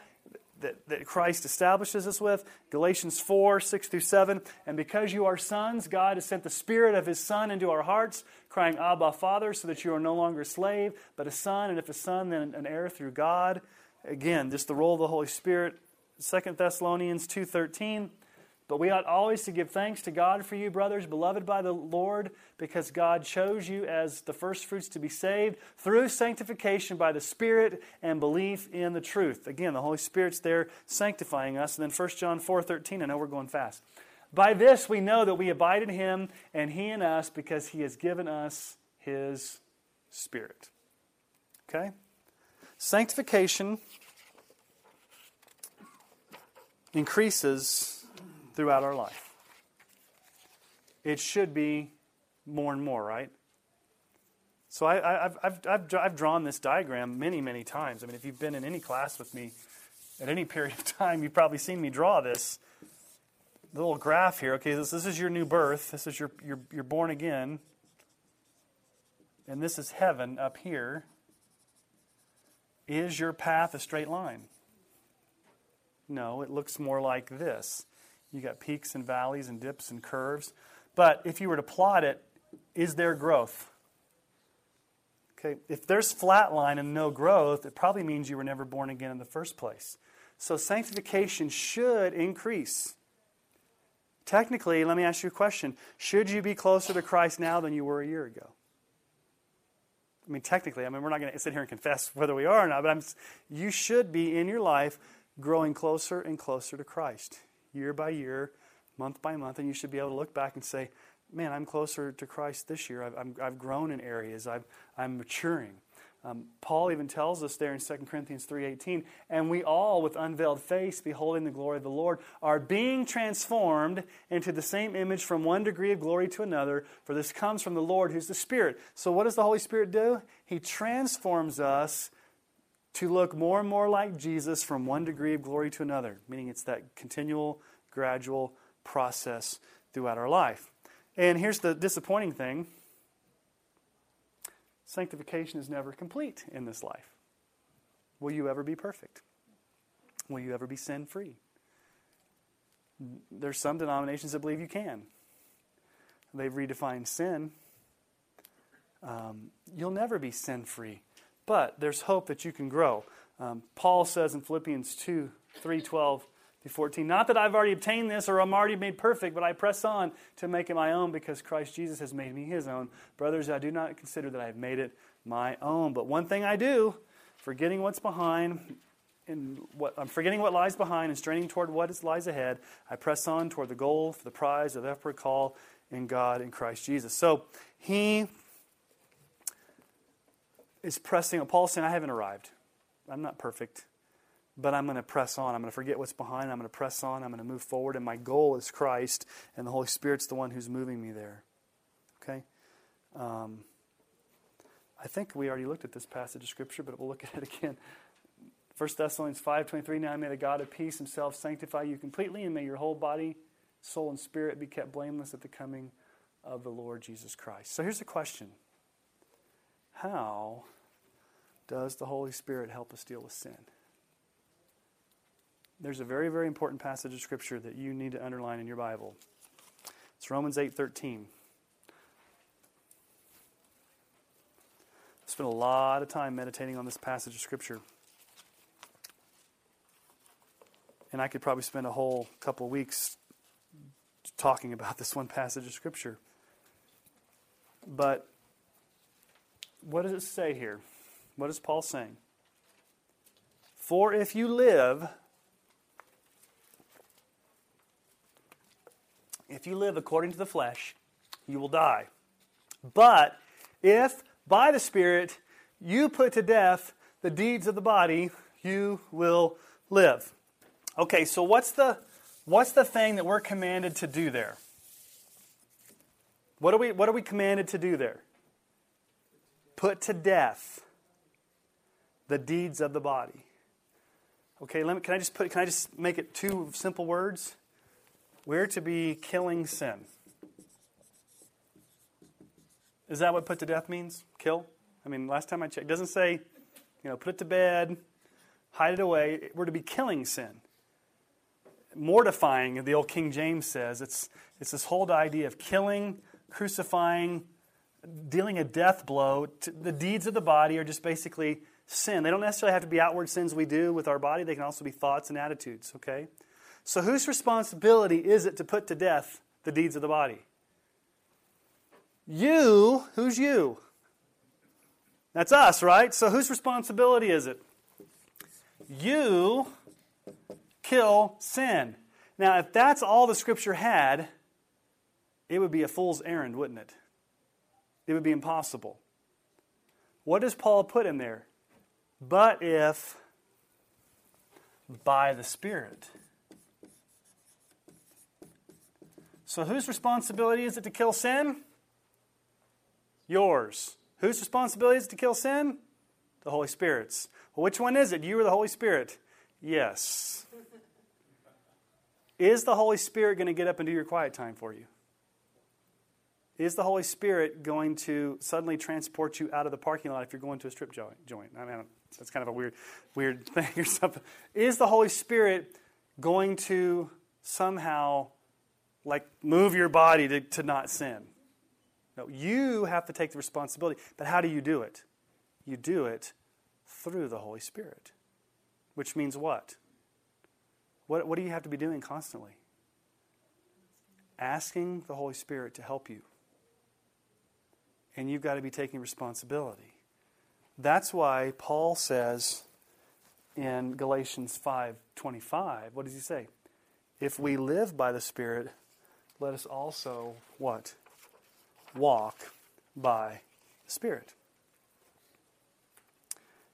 That, that Christ establishes us with. Galatians 4, 6 through 7. And because you are sons, God has sent the Spirit of His Son into our hearts, crying, Abba, Father, so that you are no longer a slave, but a son, and if a son, then an heir through God. Again, just the role of the Holy Spirit. 2 Thessalonians 2.13. But we ought always to give thanks to God for you, brothers, beloved by the Lord, because God chose you as the firstfruits to be saved through sanctification by the Spirit and belief in the truth. Again, the Holy Spirit's there sanctifying us. And then 1 John 4.13, I know we're going fast. By this we know that we abide in him and he in us because he has given us his Spirit. Okay? Sanctification increases throughout our life. It should be more and more, right? So I, have I've, I've, I've drawn this diagram many, many times. I mean, if you've been in any class with me at any [laughs] period of time, you've probably seen me draw this little graph here. Okay, this, this is your new birth. This is your, your, you're born again. And this is heaven up here. Is your path a straight line? No, it looks more like this. You got peaks and valleys and dips and curves. But if you were to plot it, is there growth? Okay, if there's flat line and no growth, it probably means you were never born again in the first place. So sanctification should increase. Technically, let me ask you a question. Should you be closer to Christ now than you were a year ago? I mean, technically, I mean, we're not going to sit here and confess [laughs] whether we are or not, but I'm, you should be in your life growing closer and closer to Christ, year by year, month by month, and you should be able to look back and say, man, I'm closer to Christ this year. I've, I'm, I've grown in areas. I've, I'm maturing. Um, Paul even tells us there in 2 Corinthians 3.18, and we all, with unveiled face, beholding the glory of the Lord, are being transformed into the same image from one degree of glory to another, for this comes from the Lord who's the Spirit. So what does the Holy Spirit do? He transforms us to look more and more like Jesus from one degree of glory to another, meaning it's that continual, gradual process throughout our life. And here's the disappointing thing sanctification is never complete in this life. Will you ever be perfect? Will you ever be sin free? There's some denominations that believe you can. They've redefined sin. Um, you'll never be sin free, but there's hope that you can grow. Um, Paul says in Philippians 2 3 12 to 14. Not that I've already obtained this or I'm already made perfect, but I press on to make it my own because Christ Jesus has made me his own. Brothers, I do not consider that I have made it my own. But one thing I do, forgetting what's behind, and what, I'm forgetting what lies behind and straining toward what lies ahead, I press on toward the goal for the prize of the upward call in God in Christ Jesus. So he is pressing. Paul's saying, I haven't arrived. I'm not perfect but I'm going to press on. I'm going to forget what's behind. I'm going to press on. I'm going to move forward. And my goal is Christ, and the Holy Spirit's the one who's moving me there. Okay? Um, I think we already looked at this passage of Scripture, but we'll look at it [laughs] again. 1 Thessalonians 5.23, Now may the God of peace himself sanctify you completely, and may your whole body, soul, and spirit be kept blameless at the coming of the Lord Jesus Christ. So here's the question. How does the Holy Spirit help us deal with sin? there's a very, very important passage of Scripture that you need to underline in your Bible. It's Romans 8.13. spent a lot of time meditating on this passage of Scripture. And I could probably spend a whole couple of weeks talking about this one passage of Scripture. But what does it say here? What is Paul saying? For if you live If you live according to the flesh, you will die. But if by the Spirit you put to death the deeds of the body, you will live. Okay, so what's the what's the thing that we're commanded to do there? What are we what are we commanded to do there? Put to death the deeds of the body. Okay, let me, can I just put can I just make it two simple words? We're to be killing sin. Is that what put to death means? Kill? I mean, last time I checked, it doesn't say, you know, put it to bed, hide it away. We're to be killing sin. Mortifying, the old King James says, it's, it's this whole idea of killing, crucifying, dealing a death blow. the deeds of the body are just basically sin. They don't necessarily have to be outward sins we do with our body, they can also be thoughts and attitudes, okay? So, whose responsibility is it to put to death the deeds of the body? You, who's you? That's us, right? So, whose responsibility is it? You kill sin. Now, if that's all the scripture had, it would be a fool's errand, wouldn't it? It would be impossible. What does Paul put in there? But if by the Spirit. So, whose responsibility is it to kill sin? Yours. Whose responsibility is it to kill sin? The Holy Spirit's. Well, which one is it? You or the Holy Spirit? Yes. Is the Holy Spirit going to get up and do your quiet time for you? Is the Holy Spirit going to suddenly transport you out of the parking lot if you're going to a strip joint? I mean, that's kind of a weird, weird [laughs] thing or something. Is the Holy Spirit going to somehow like move your body to, to not sin. No, you have to take the responsibility. But how do you do it? You do it through the Holy Spirit, which means what? What, what do you have to be doing constantly? Asking the Holy Spirit to help you. And you've got to be taking responsibility. That's why Paul says in Galatians 5:25, what does he say? If we live by the Spirit, let us also what? Walk by the Spirit.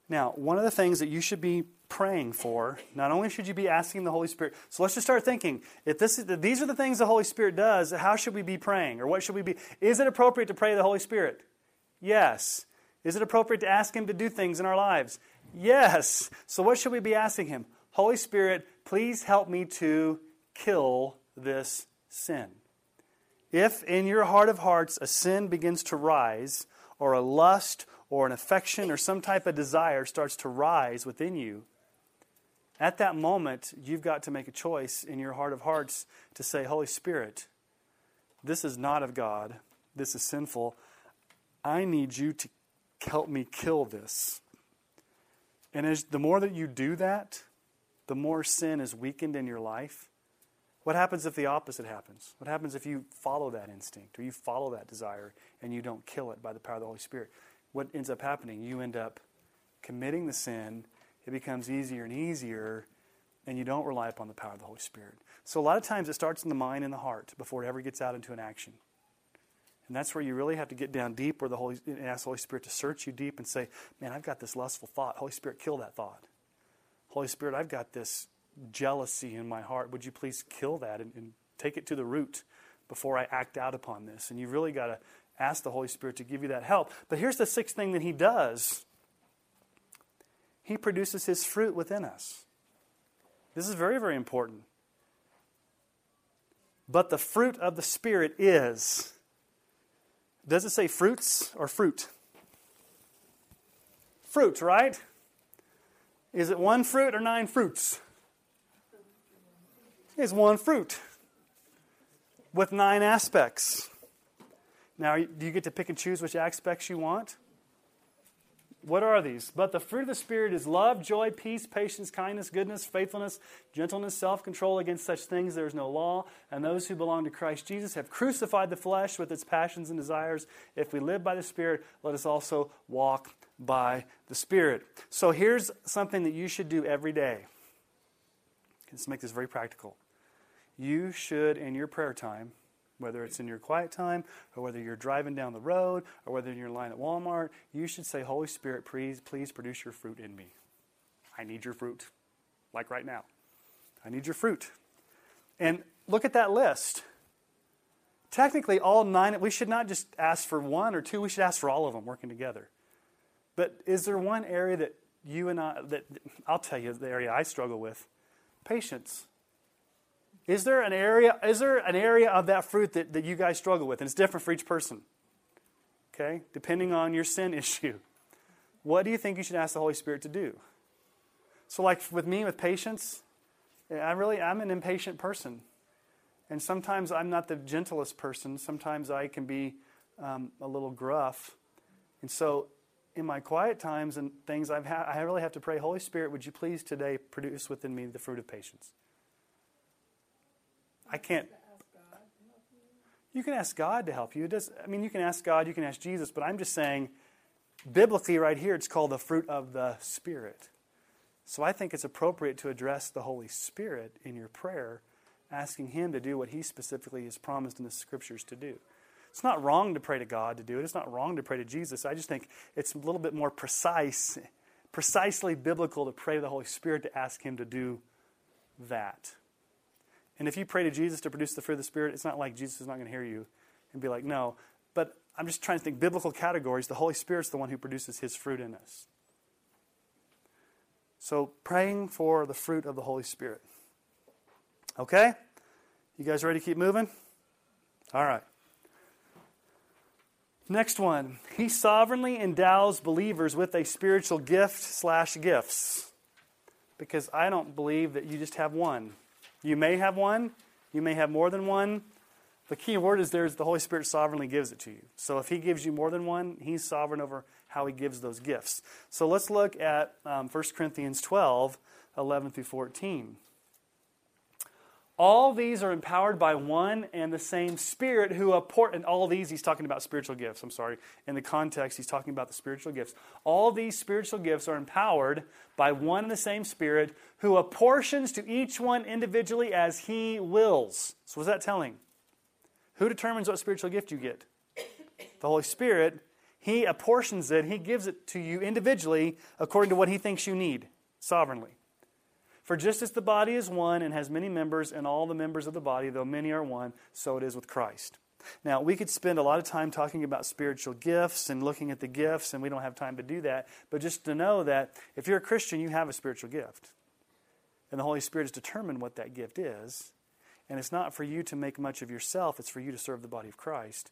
Now, one of the things that you should be praying for, not only should you be asking the Holy Spirit, so let's just start thinking if, this is, these are the things the Holy Spirit does, how should we be praying? Or what should we be? Is it appropriate to pray the Holy Spirit? Yes. Is it appropriate to ask Him to do things in our lives? Yes. So, what should we be asking Him? Holy Spirit, please help me to kill this sin. If in your heart of hearts a sin begins to rise, or a lust, or an affection, or some type of desire starts to rise within you, at that moment, you've got to make a choice in your heart of hearts to say, Holy Spirit, this is not of God. This is sinful. I need you to help me kill this. And as the more that you do that, the more sin is weakened in your life. What happens if the opposite happens? What happens if you follow that instinct or you follow that desire and you don't kill it by the power of the Holy Spirit? What ends up happening? You end up committing the sin. It becomes easier and easier, and you don't rely upon the power of the Holy Spirit. So, a lot of times it starts in the mind and the heart before it ever gets out into an action. And that's where you really have to get down deep, where the Holy and ask the Holy Spirit to search you deep and say, "Man, I've got this lustful thought. Holy Spirit, kill that thought. Holy Spirit, I've got this jealousy in my heart. Would you please kill that and, and take it to the root before I act out upon this?" And you really got to ask the Holy Spirit to give you that help. But here's the sixth thing that He does. He produces His fruit within us. This is very, very important. But the fruit of the Spirit is does it say fruits or fruit? Fruit, right? Is it one fruit or nine fruits? It's one fruit with nine aspects. Now, do you get to pick and choose which aspects you want? What are these? But the fruit of the Spirit is love, joy, peace, patience, kindness, goodness, faithfulness, gentleness, self control. Against such things there is no law. And those who belong to Christ Jesus have crucified the flesh with its passions and desires. If we live by the Spirit, let us also walk by the Spirit. So here's something that you should do every day. Let's make this very practical. You should, in your prayer time, whether it's in your quiet time or whether you're driving down the road or whether you're in line at Walmart, you should say, Holy Spirit, please, please produce your fruit in me. I need your fruit, like right now. I need your fruit. And look at that list. Technically, all nine, we should not just ask for one or two, we should ask for all of them working together. But is there one area that you and I, that I'll tell you the area I struggle with? Patience. Is there an area, is there an area of that fruit that, that you guys struggle with? And it's different for each person. Okay? Depending on your sin [laughs] issue. What do you think you should ask the Holy Spirit to do? So, like with me, with patience, I really, I'm an impatient person. And sometimes I'm not the gentlest person. Sometimes I can be um, a little gruff. And so, in my quiet times and things, I've ha- I really have to pray, Holy Spirit, would you please today produce within me the fruit of patience? I can't. You can ask God to help you. It does, I mean, you can ask God, you can ask Jesus, but I'm just saying, biblically, right here, it's called the fruit of the Spirit. So I think it's appropriate to address the Holy Spirit in your prayer, asking Him to do what He specifically has promised in the Scriptures to do. It's not wrong to pray to God to do it. It's not wrong to pray to Jesus. I just think it's a little bit more precise, precisely biblical to pray to the Holy Spirit to ask Him to do that. And if you pray to Jesus to produce the fruit of the Spirit, it's not like Jesus is not going to hear you and be like, no. But I'm just trying to think biblical categories. The Holy Spirit's the one who produces his fruit in us. So praying for the fruit of the Holy Spirit. Okay? You guys ready to keep moving? All right. Next one. He sovereignly endows believers with a spiritual gift slash gifts. Because I don't believe that you just have one. You may have one, you may have more than one. The key word is there is the Holy Spirit sovereignly gives it to you. So if He gives you more than one, He's sovereign over how He gives those gifts. So let's look at um, 1 Corinthians 12, 11 through 14. All these are empowered by one and the same Spirit who apport, and all these, he's talking about spiritual gifts. I'm sorry. In the context, he's talking about the spiritual gifts. All these spiritual gifts are empowered by one and the same Spirit who apportions to each one individually as he wills. So, what's that telling? Who determines what spiritual gift you get? The Holy Spirit. He apportions it, He gives it to you individually according to what He thinks you need, sovereignly. For just as the body is one and has many members, and all the members of the body, though many are one, so it is with Christ. Now, we could spend a lot of time talking about spiritual gifts and looking at the gifts, and we don't have time to do that. But just to know that if you're a Christian, you have a spiritual gift. And the Holy Spirit has determined what that gift is. And it's not for you to make much of yourself, it's for you to serve the body of Christ.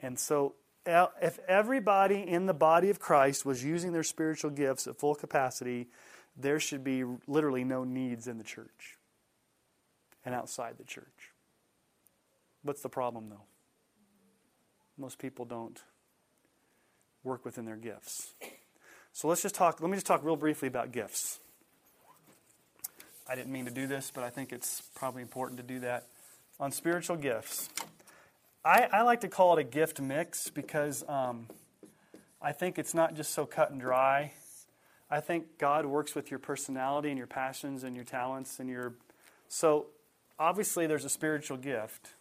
And so, if everybody in the body of Christ was using their spiritual gifts at full capacity, there should be literally no needs in the church and outside the church. What's the problem, though? Most people don't work within their gifts. So let's just talk, let me just talk real briefly about gifts. I didn't mean to do this, but I think it's probably important to do that. On spiritual gifts, I, I like to call it a gift mix because um, I think it's not just so cut and dry. I think God works with your personality and your passions and your talents and your. So, obviously, there's a spiritual gift,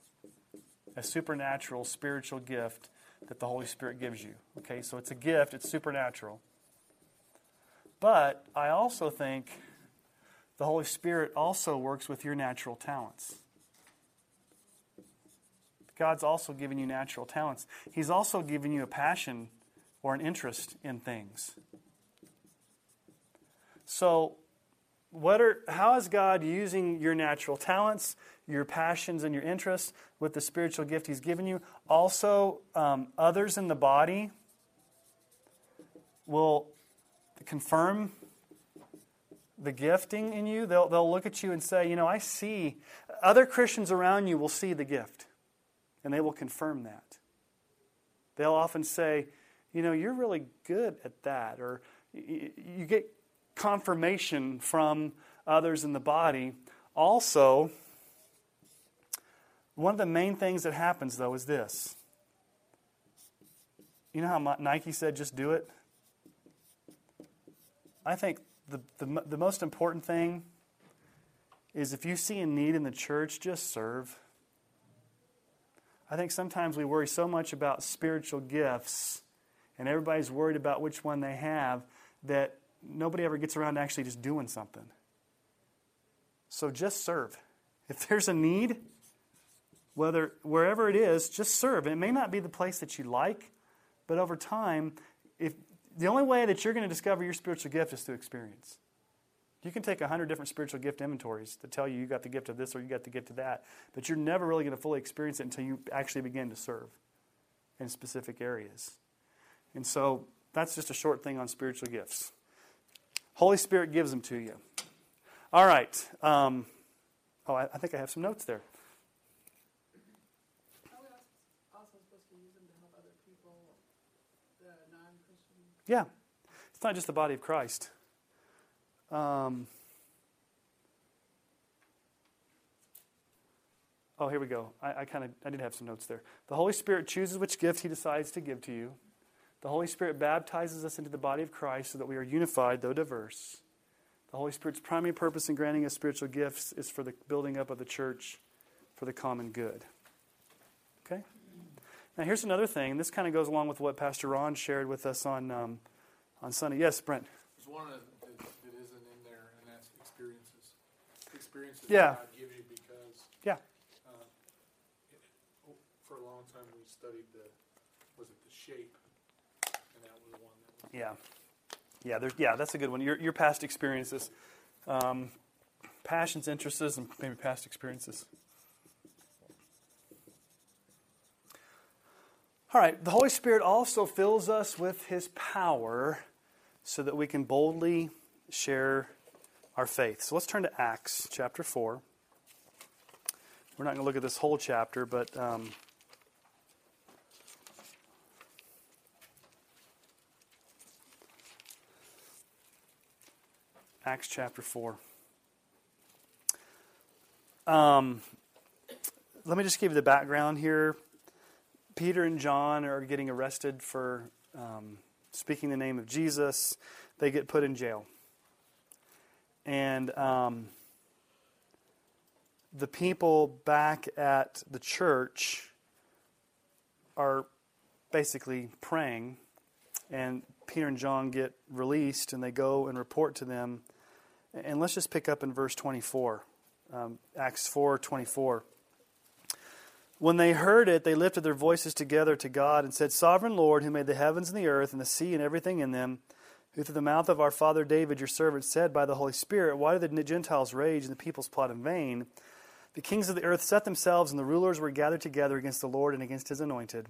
a supernatural spiritual gift that the Holy Spirit gives you. Okay, so it's a gift, it's supernatural. But I also think the Holy Spirit also works with your natural talents. God's also given you natural talents. He's also given you a passion or an interest in things. So, what are, how is God using your natural talents, your passions, and your interests with the spiritual gift He's given you? Also, um, others in the body will confirm the gifting in you. They'll, they'll look at you and say, You know, I see. Other Christians around you will see the gift, and they will confirm that. They'll often say, You know, you're really good at that. Or you get confirmation from others in the body. Also, one of the main things that happens, though, is this. You know how Nike said, just do it? I think the, the, the most important thing is if you see a need in the church, just serve. I think sometimes we worry so much about spiritual gifts, and everybody's worried about which one they have, that nobody ever gets around to actually just doing something. So just serve. [laughs] If there's a need, whether wherever it is, just serve. It may not be the place that you like, but over time, if the only way that you're going to discover your spiritual gift is through experience. You can take a hundred different spiritual gift inventories to tell you you got the gift of this or you got the gift of that, but you're never really going to fully experience it until you actually begin to serve in specific areas. And so that's just a short thing on spiritual gifts. Holy Spirit gives them to you. All right. Um, oh, I, I, think I have some notes there. Yeah. It's not just the body of Christ. Um, oh, here we go. I, I kind of I did have some notes there. The Holy Spirit chooses which gift He decides to give to you. The Holy Spirit baptizes us into the body of Christ so that we are unified, though diverse. The Holy Spirit's primary purpose in granting us spiritual gifts is for the building up of the church for the common good. Okay? Now, here's another thing. This kind of goes along with what Pastor Ron shared with us on, um, on Sunday. Yes, Brent. There's one that, that isn't in there, and that's experiences. Experiences yeah. God gives you because. Yeah. Uh, for a long time, we studied the, was it the shape yeah. Yeah, yeah, that's a good one. Your, your past experiences, um, passions, interests, and maybe past experiences. All right, the Holy Spirit also fills us with His power so that we can boldly share our faith. So let's turn to Acts chapter 4. We're not going to look at this whole chapter, but um, Acts chapter 4. Um, let me just give you the background here. Peter and John are getting arrested for um, speaking the name of Jesus. They get put in jail. And um, the people back at the church are basically praying, and Peter and John get released, and they go and report to them. And let's just pick up in verse 24, um, Acts 4 24. When they heard it, they lifted their voices together to God and said, Sovereign Lord, who made the heavens and the earth and the sea and everything in them, who through the mouth of our father David, your servant, said by the Holy Spirit, Why do the Gentiles rage and the peoples plot in vain? The kings of the earth set themselves, and the rulers were gathered together against the Lord and against his anointed.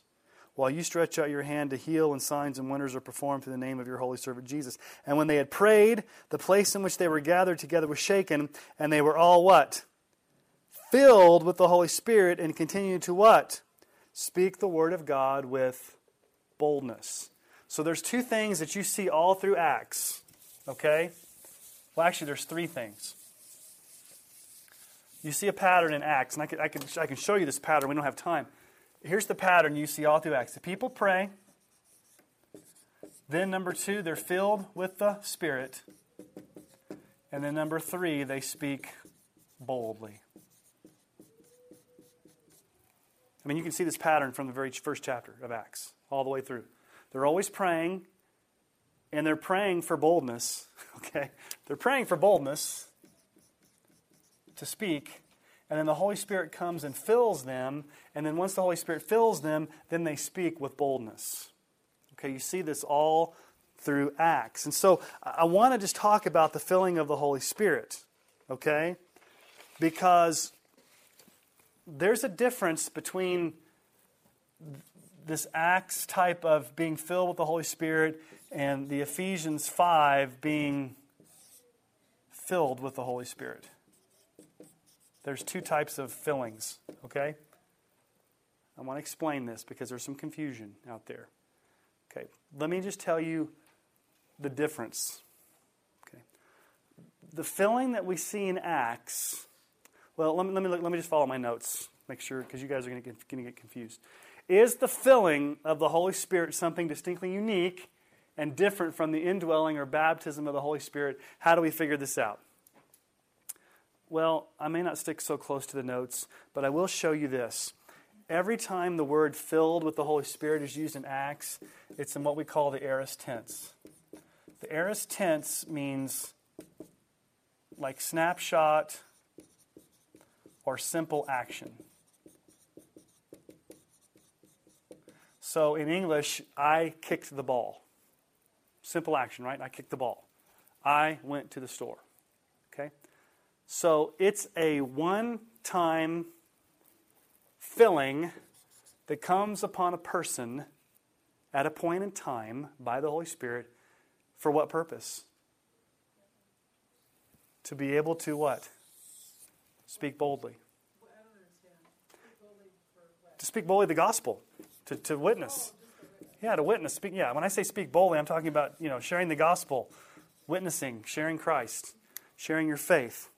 while you stretch out your hand to heal, and signs and wonders are performed through the name of your holy servant Jesus. And when they had prayed, the place in which they were gathered together was shaken, and they were all what? Filled with the Holy Spirit, and continued to what? Speak the word of God with boldness. So there's two things that you see all through Acts. Okay? Well, actually, there's three things. You see a pattern in Acts, and I can, I can, I can show you this pattern. We don't have time here's the pattern you see all through Acts. The people pray. Then, number two, they're filled with the Spirit. And then, number three, they speak boldly. I mean, you can see this pattern from the very first chapter of Acts, all the way through. They're always praying, and they're praying for boldness. [laughs] Okay? They're praying for boldness to speak, and then the Holy Spirit comes and fills them, and then once the Holy Spirit fills them, then they speak with boldness. Okay, you see this all through Acts. And so I want to just talk about the filling of the Holy Spirit, okay? Because there's a difference between this Acts type of being filled with the Holy Spirit and the Ephesians 5 being filled with the Holy Spirit. There's two types of fillings, okay? I want to explain this because there's some confusion out there. Okay, let me just tell you the difference. Okay, the filling that we see in Acts. Well, let me let me, let me just follow my notes. Make sure because you guys are going to get confused. Is the filling of the Holy Spirit something distinctly unique and different from the indwelling or baptism of the Holy Spirit? How do we figure this out? Well, I may not stick so close to the notes, but I will show you this. Every time the word filled with the Holy Spirit is used in Acts, it's in what we call the aorist tense. The aorist tense means like snapshot or simple action. So in English, I kicked the ball. Simple action, right? I kicked the ball. I went to the store. So it's a one time filling that comes upon a person at a point in time by the Holy Spirit for what purpose? To be able to what? Speak boldly. To speak boldly the gospel, to, to witness. Yeah, to witness. Speak, yeah, when I say speak boldly, I'm talking about you know sharing the gospel, witnessing, sharing Christ, sharing your faith.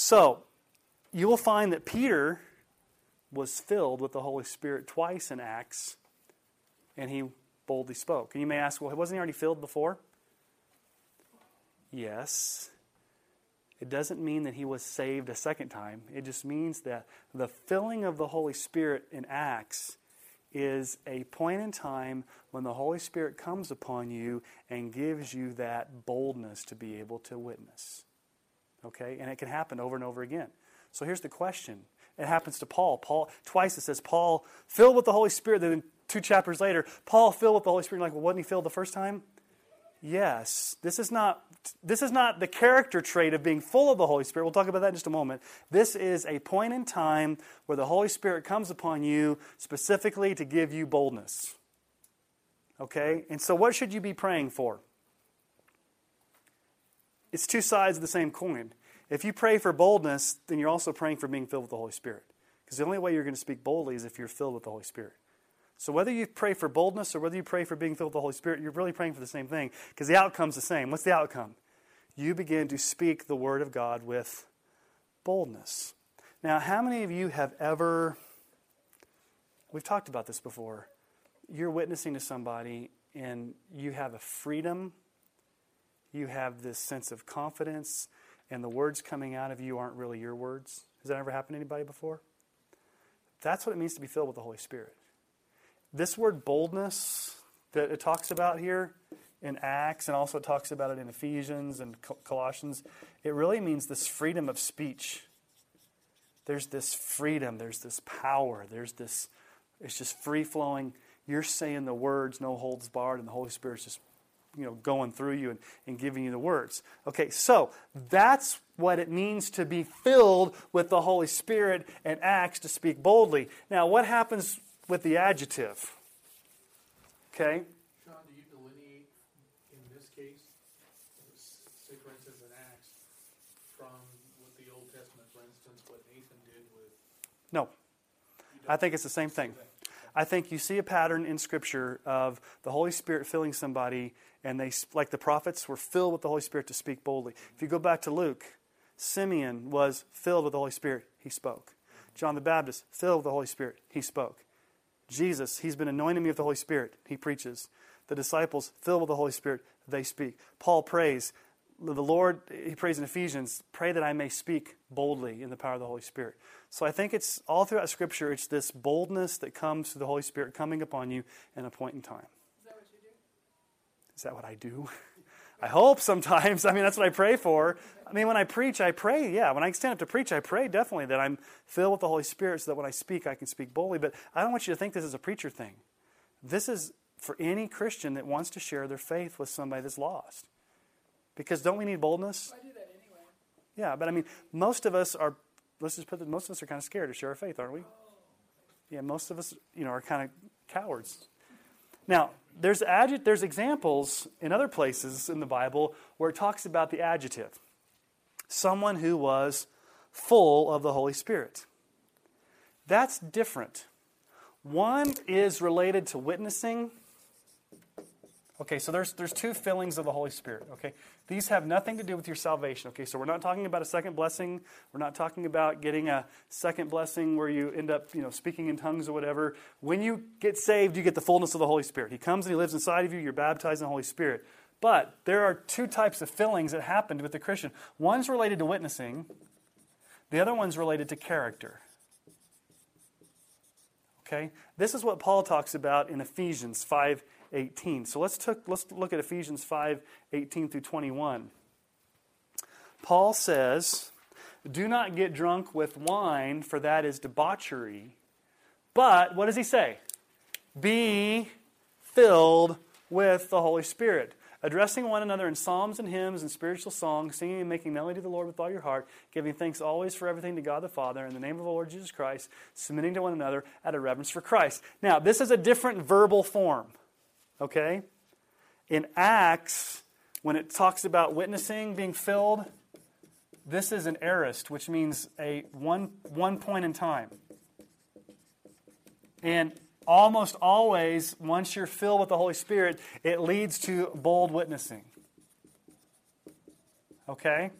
So, you will find that Peter was filled with the Holy Spirit twice in Acts, and he boldly spoke. And you may ask, well, wasn't he already filled before? Yes. It doesn't mean that he was saved a second time. It just means that the filling of the Holy Spirit in Acts is a point in time when the Holy Spirit comes upon you and gives you that boldness to be able to witness. Okay? And it can happen over and over again. So here's the question. It happens to Paul. Paul twice it says Paul filled with the Holy Spirit. Then two chapters later, Paul filled with the Holy Spirit. You're like, well, wasn't he filled the first time? Yes. This is not this is not the character trait of being full of the Holy Spirit. We'll talk about that in just a moment. This is a point in time where the Holy Spirit comes upon you specifically to give you boldness. Okay? And so what should you be praying for? It's two sides of the same coin. If you pray for boldness, then you're also praying for being filled with the Holy Spirit. Because the only way you're going to speak boldly is if you're filled with the Holy Spirit. So whether you pray for boldness or whether you pray for being filled with the Holy Spirit, you're really praying for the same thing because the outcome's the same. What's the outcome? you begin to speak the word of God with boldness. Now, how many of you have ever, we've talked about this before, you're witnessing to somebody and you have a freedom, you have this sense of confidence, and the words coming out of you aren't really your words? Has that ever happened to anybody before? That's what it means to be filled with the Holy Spirit. This word boldness that it talks about here in Acts and also talks about it in Ephesians and Colossians, it really means this freedom of speech. There's this freedom, there's this power, there's this, it's just free flowing. You're saying the words, no holds barred, and the Holy Spirit's just you know, going through you and, and giving you the words. Okay, so that's what it means to be filled with the Holy Spirit and acts to speak boldly. Now, what happens with the adjective? Okay? Sean, do you delineate in this case, instance in Acts, from what the Old Testament, for instance, what Nathan did with. No. I think it's the same thing. I think you see a pattern in Scripture of the Holy Spirit filling somebody, and they, like the prophets, were filled with the Holy Spirit to speak boldly. If you go back to Luke, Simeon was filled with the Holy Spirit, he spoke. John the Baptist, filled with the Holy Spirit, he spoke. Jesus, he's been anointing me with the Holy Spirit, he preaches. The disciples, filled with the Holy Spirit, they speak. Paul prays, the Lord, he prays in Ephesians, pray that I may speak boldly in the power of the Holy Spirit. So I think it's all throughout Scripture, it's this boldness that comes through the Holy Spirit coming upon you in a point in time. Is that what you do? Is that what I do? [laughs] I hope sometimes. [laughs] I mean, that's what I pray for. I mean, when I preach, I pray. Yeah, when I stand up to preach, I pray definitely that I'm filled with the Holy Spirit so that when I speak, I can speak boldly. But I don't want you to think this is a preacher thing. This is for any Christian that wants to share their faith with somebody that's lost. Because don't we need boldness? I do that anyway. Yeah, but I mean, most of us are let's just put it, most of us are kind of scared to share our faith, aren't we? Oh. Yeah, most of us, you know, are kind of cowards. Now, there's adject, there's examples in other places in the Bible where it talks about the adjective. Someone who was full of the Holy Spirit. That's different. One is related to witnessing, Okay, so there's, there's two fillings of the Holy Spirit, okay? These have nothing to do with your salvation, okay? So we're not talking about a second blessing. We're not talking about getting a second blessing where you end up, you know, speaking in tongues or whatever. When you get saved, you get the fullness of the Holy Spirit. He comes and He lives inside of you. You're baptized in the Holy Spirit. But there are two types of fillings that happened with the Christian. One's related to witnessing. The other one's related to character. Okay? This is what Paul talks about in Ephesians 5 18. So let's, took, let's look at Ephesians 5 18 through 21. Paul says, Do not get drunk with wine, for that is debauchery. But, what does he say? Be filled with the Holy Spirit, addressing one another in psalms and hymns and spiritual songs, singing and making melody to the Lord with all your heart, giving thanks always for everything to God the Father, in the name of the Lord Jesus Christ, submitting to one another out of reverence for Christ. Now, this is a different verbal form. Okay? In Acts, when it talks about witnessing, being filled, this is an aorist, which means a one, one point in time. And almost always, once you're filled with the Holy Spirit, it leads to bold witnessing. Okay?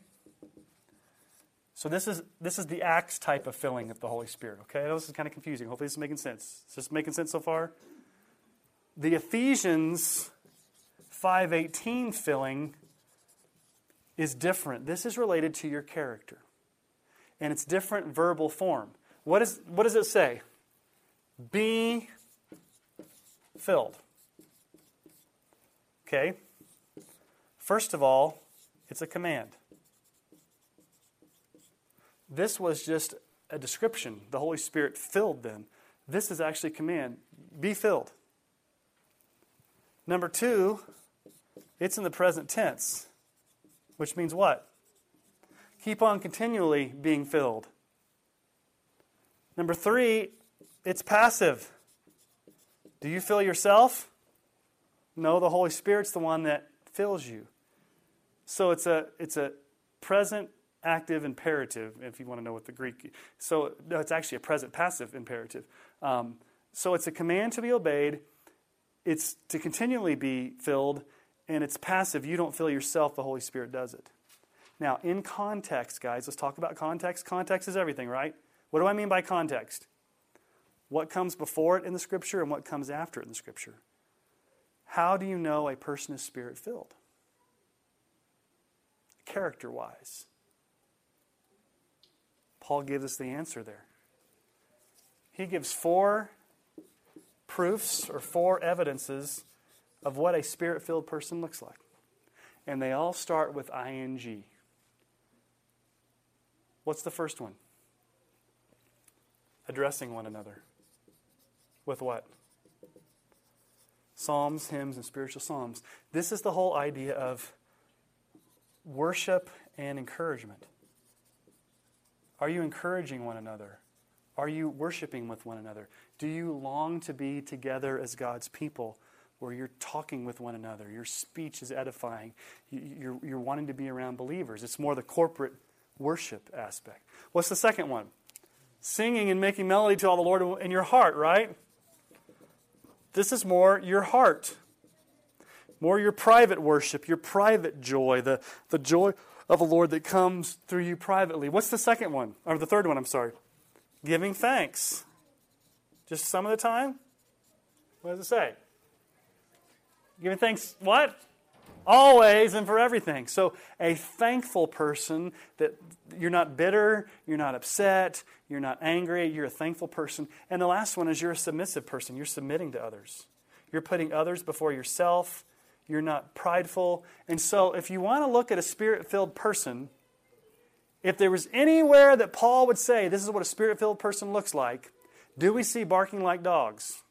So this is this is the Acts type of filling of the Holy Spirit. Okay, this is kind of confusing. Hopefully, this is making sense. Is this making sense so far? The Ephesians 5:18 filling is different. This is related to your character. And it's different verbal form. What, is, what does it say? Be filled. Okay? First of all, it's a command. This was just a description. The Holy Spirit filled them. This is actually a command. Be filled. Number two, it's in the present tense, which means what? Keep on continually being filled. Number three, it's passive. Do you fill yourself? No, the Holy Spirit's the one that fills you. So it's a it's a present active imperative, if you want to know what the Greek. So no, it's actually a present passive imperative. Um, so it's a command to be obeyed it's to continually be filled, and it's passive. You don't fill yourself, the Holy Spirit does it. Now, in context, guys, let's talk about context. Context is everything, right? What do I mean by context? What comes before it in the Scripture and what comes after it in the Scripture? How do you know a person is spirit filled? Character wise. Paul gives us the answer there. He gives four proofs or four evidences of what a spirit filled person looks like. And they all start with ing. What's the first one? Addressing one another. With what? Psalms, hymns, and spiritual psalms. This is the whole idea of worship and encouragement. Are you encouraging one another? Are you worshiping with one another? Do you long to be together as God's people where you're talking with one another? Your speech is edifying. You're, you're wanting to be around believers. It's more the corporate worship aspect. What's the second one? Singing and making melody to all the Lord in your heart, right? This is more your heart, more your private worship, your private joy, the, the joy of the Lord that comes through you privately. What's the second one? Or the third one, I'm sorry. Giving thanks. Just some of the time? What does it say? Giving thanks, what? always and for everything. So, a thankful person that you're not bitter, you're not upset, you're not angry, you're a thankful person. And the last one is you're a submissive person. You're submitting to others. You're putting others before yourself. You're not prideful. And so, if you want to look at a spirit filled person, if there was anywhere that Paul would say this is what a spirit filled person looks like, do we see barking like dogs?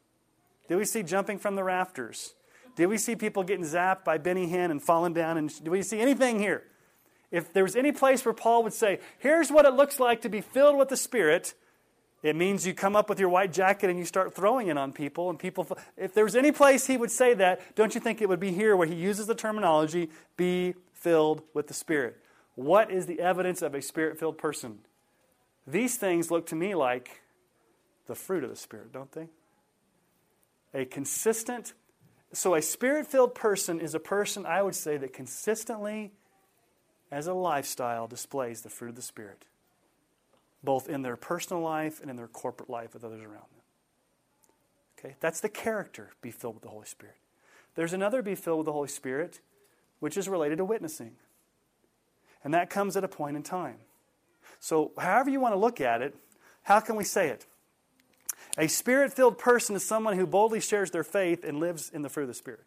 Do we see jumping from the rafters? Do we see people getting zapped by Benny Hinn and falling down? And do we see anything here? If there was any place where Paul would say, here's what it looks like to be filled with the Spirit, it means you come up with your white jacket and you start throwing it on people. And people, if there was any place he would say that, don't you think it would be here where he uses the terminology, be filled with the Spirit? What is the evidence of a spirit filled person? These things look to me like the fruit of the Spirit, don't they? A consistent so, a spirit filled person is a person, I would say, that consistently, as a lifestyle, displays the fruit of the Spirit, both in their personal life and in their corporate life with others around them. Okay, that's the character, be filled with the Holy Spirit. There's another, be filled with the Holy Spirit, which is related to witnessing. And that comes at a point in time. So, however you want to look at it, how can we say it? A spirit filled person is someone who boldly shares their faith and lives in the fruit of the Spirit.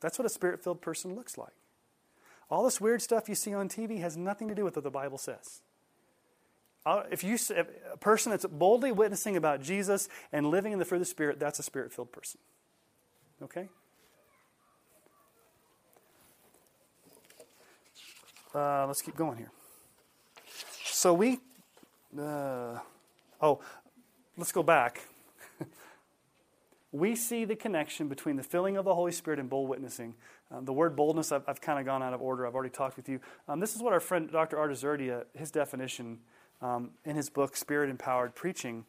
That's what a spirit filled person looks like. All this weird stuff you see on TV has nothing to do with what the Bible says. Uh, if you if a person that's boldly witnessing about Jesus and living in the fruit of the Spirit, that's a spirit filled person. Okay? Uh, let's keep going here. So we, uh, oh, let's go back. we see the connection between the filling of the Holy Spirit and bold witnessing. Um, the word boldness, I've, I've kind of gone out of order. I've already talked with you. Um, this is what our friend Dr. Art Azurdia, his definition um, in his book, Spirit Empowered Preaching,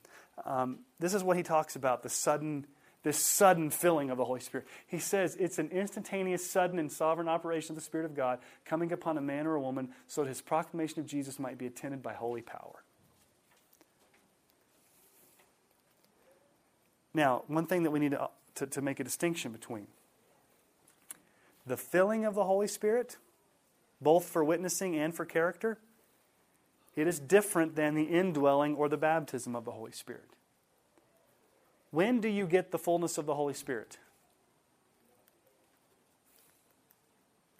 um, this is what he talks about the sudden, this sudden filling of the Holy Spirit. He says it's an instantaneous, sudden, and sovereign operation of the Spirit of God coming upon a man or a woman so that his proclamation of Jesus might be attended by holy power. Now, one thing that we need to, to, to make a distinction between the filling of the Holy Spirit, both for witnessing and for character, it is different than the indwelling or the baptism of the Holy Spirit. When do you get the fullness of the Holy Spirit?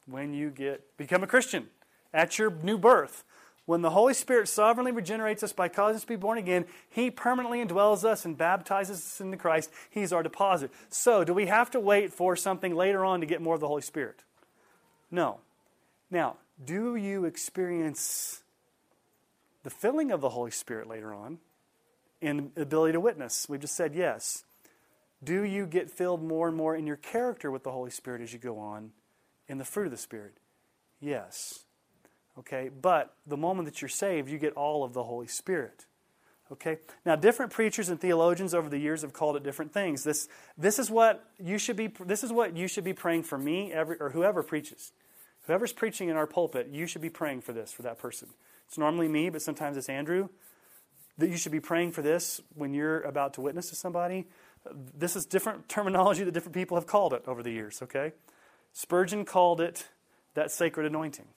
When you get become a Christian at your new birth. When the Holy Spirit sovereignly regenerates us by causing us to be born again, He permanently indwells us and baptizes us into Christ. He's our deposit. So, do we have to wait for something later on to get more of the Holy Spirit? No. Now, do you experience the filling of the Holy Spirit later on in ability to witness? We just said yes. Do you get filled more and more in your character with the Holy Spirit as you go on in the fruit of the Spirit? Yes. Okay, but the moment that you're saved, you get all of the Holy Spirit. Okay? Now, different preachers and theologians over the years have called it different things. This, this, is, what you should be, this is what you should be praying for me every, or whoever preaches. Whoever's preaching in our pulpit, you should be praying for this for that person. It's normally me, but sometimes it's Andrew. That you should be praying for this when you're about to witness to somebody. This is different terminology that different people have called it over the years, okay? Spurgeon called it that sacred anointing.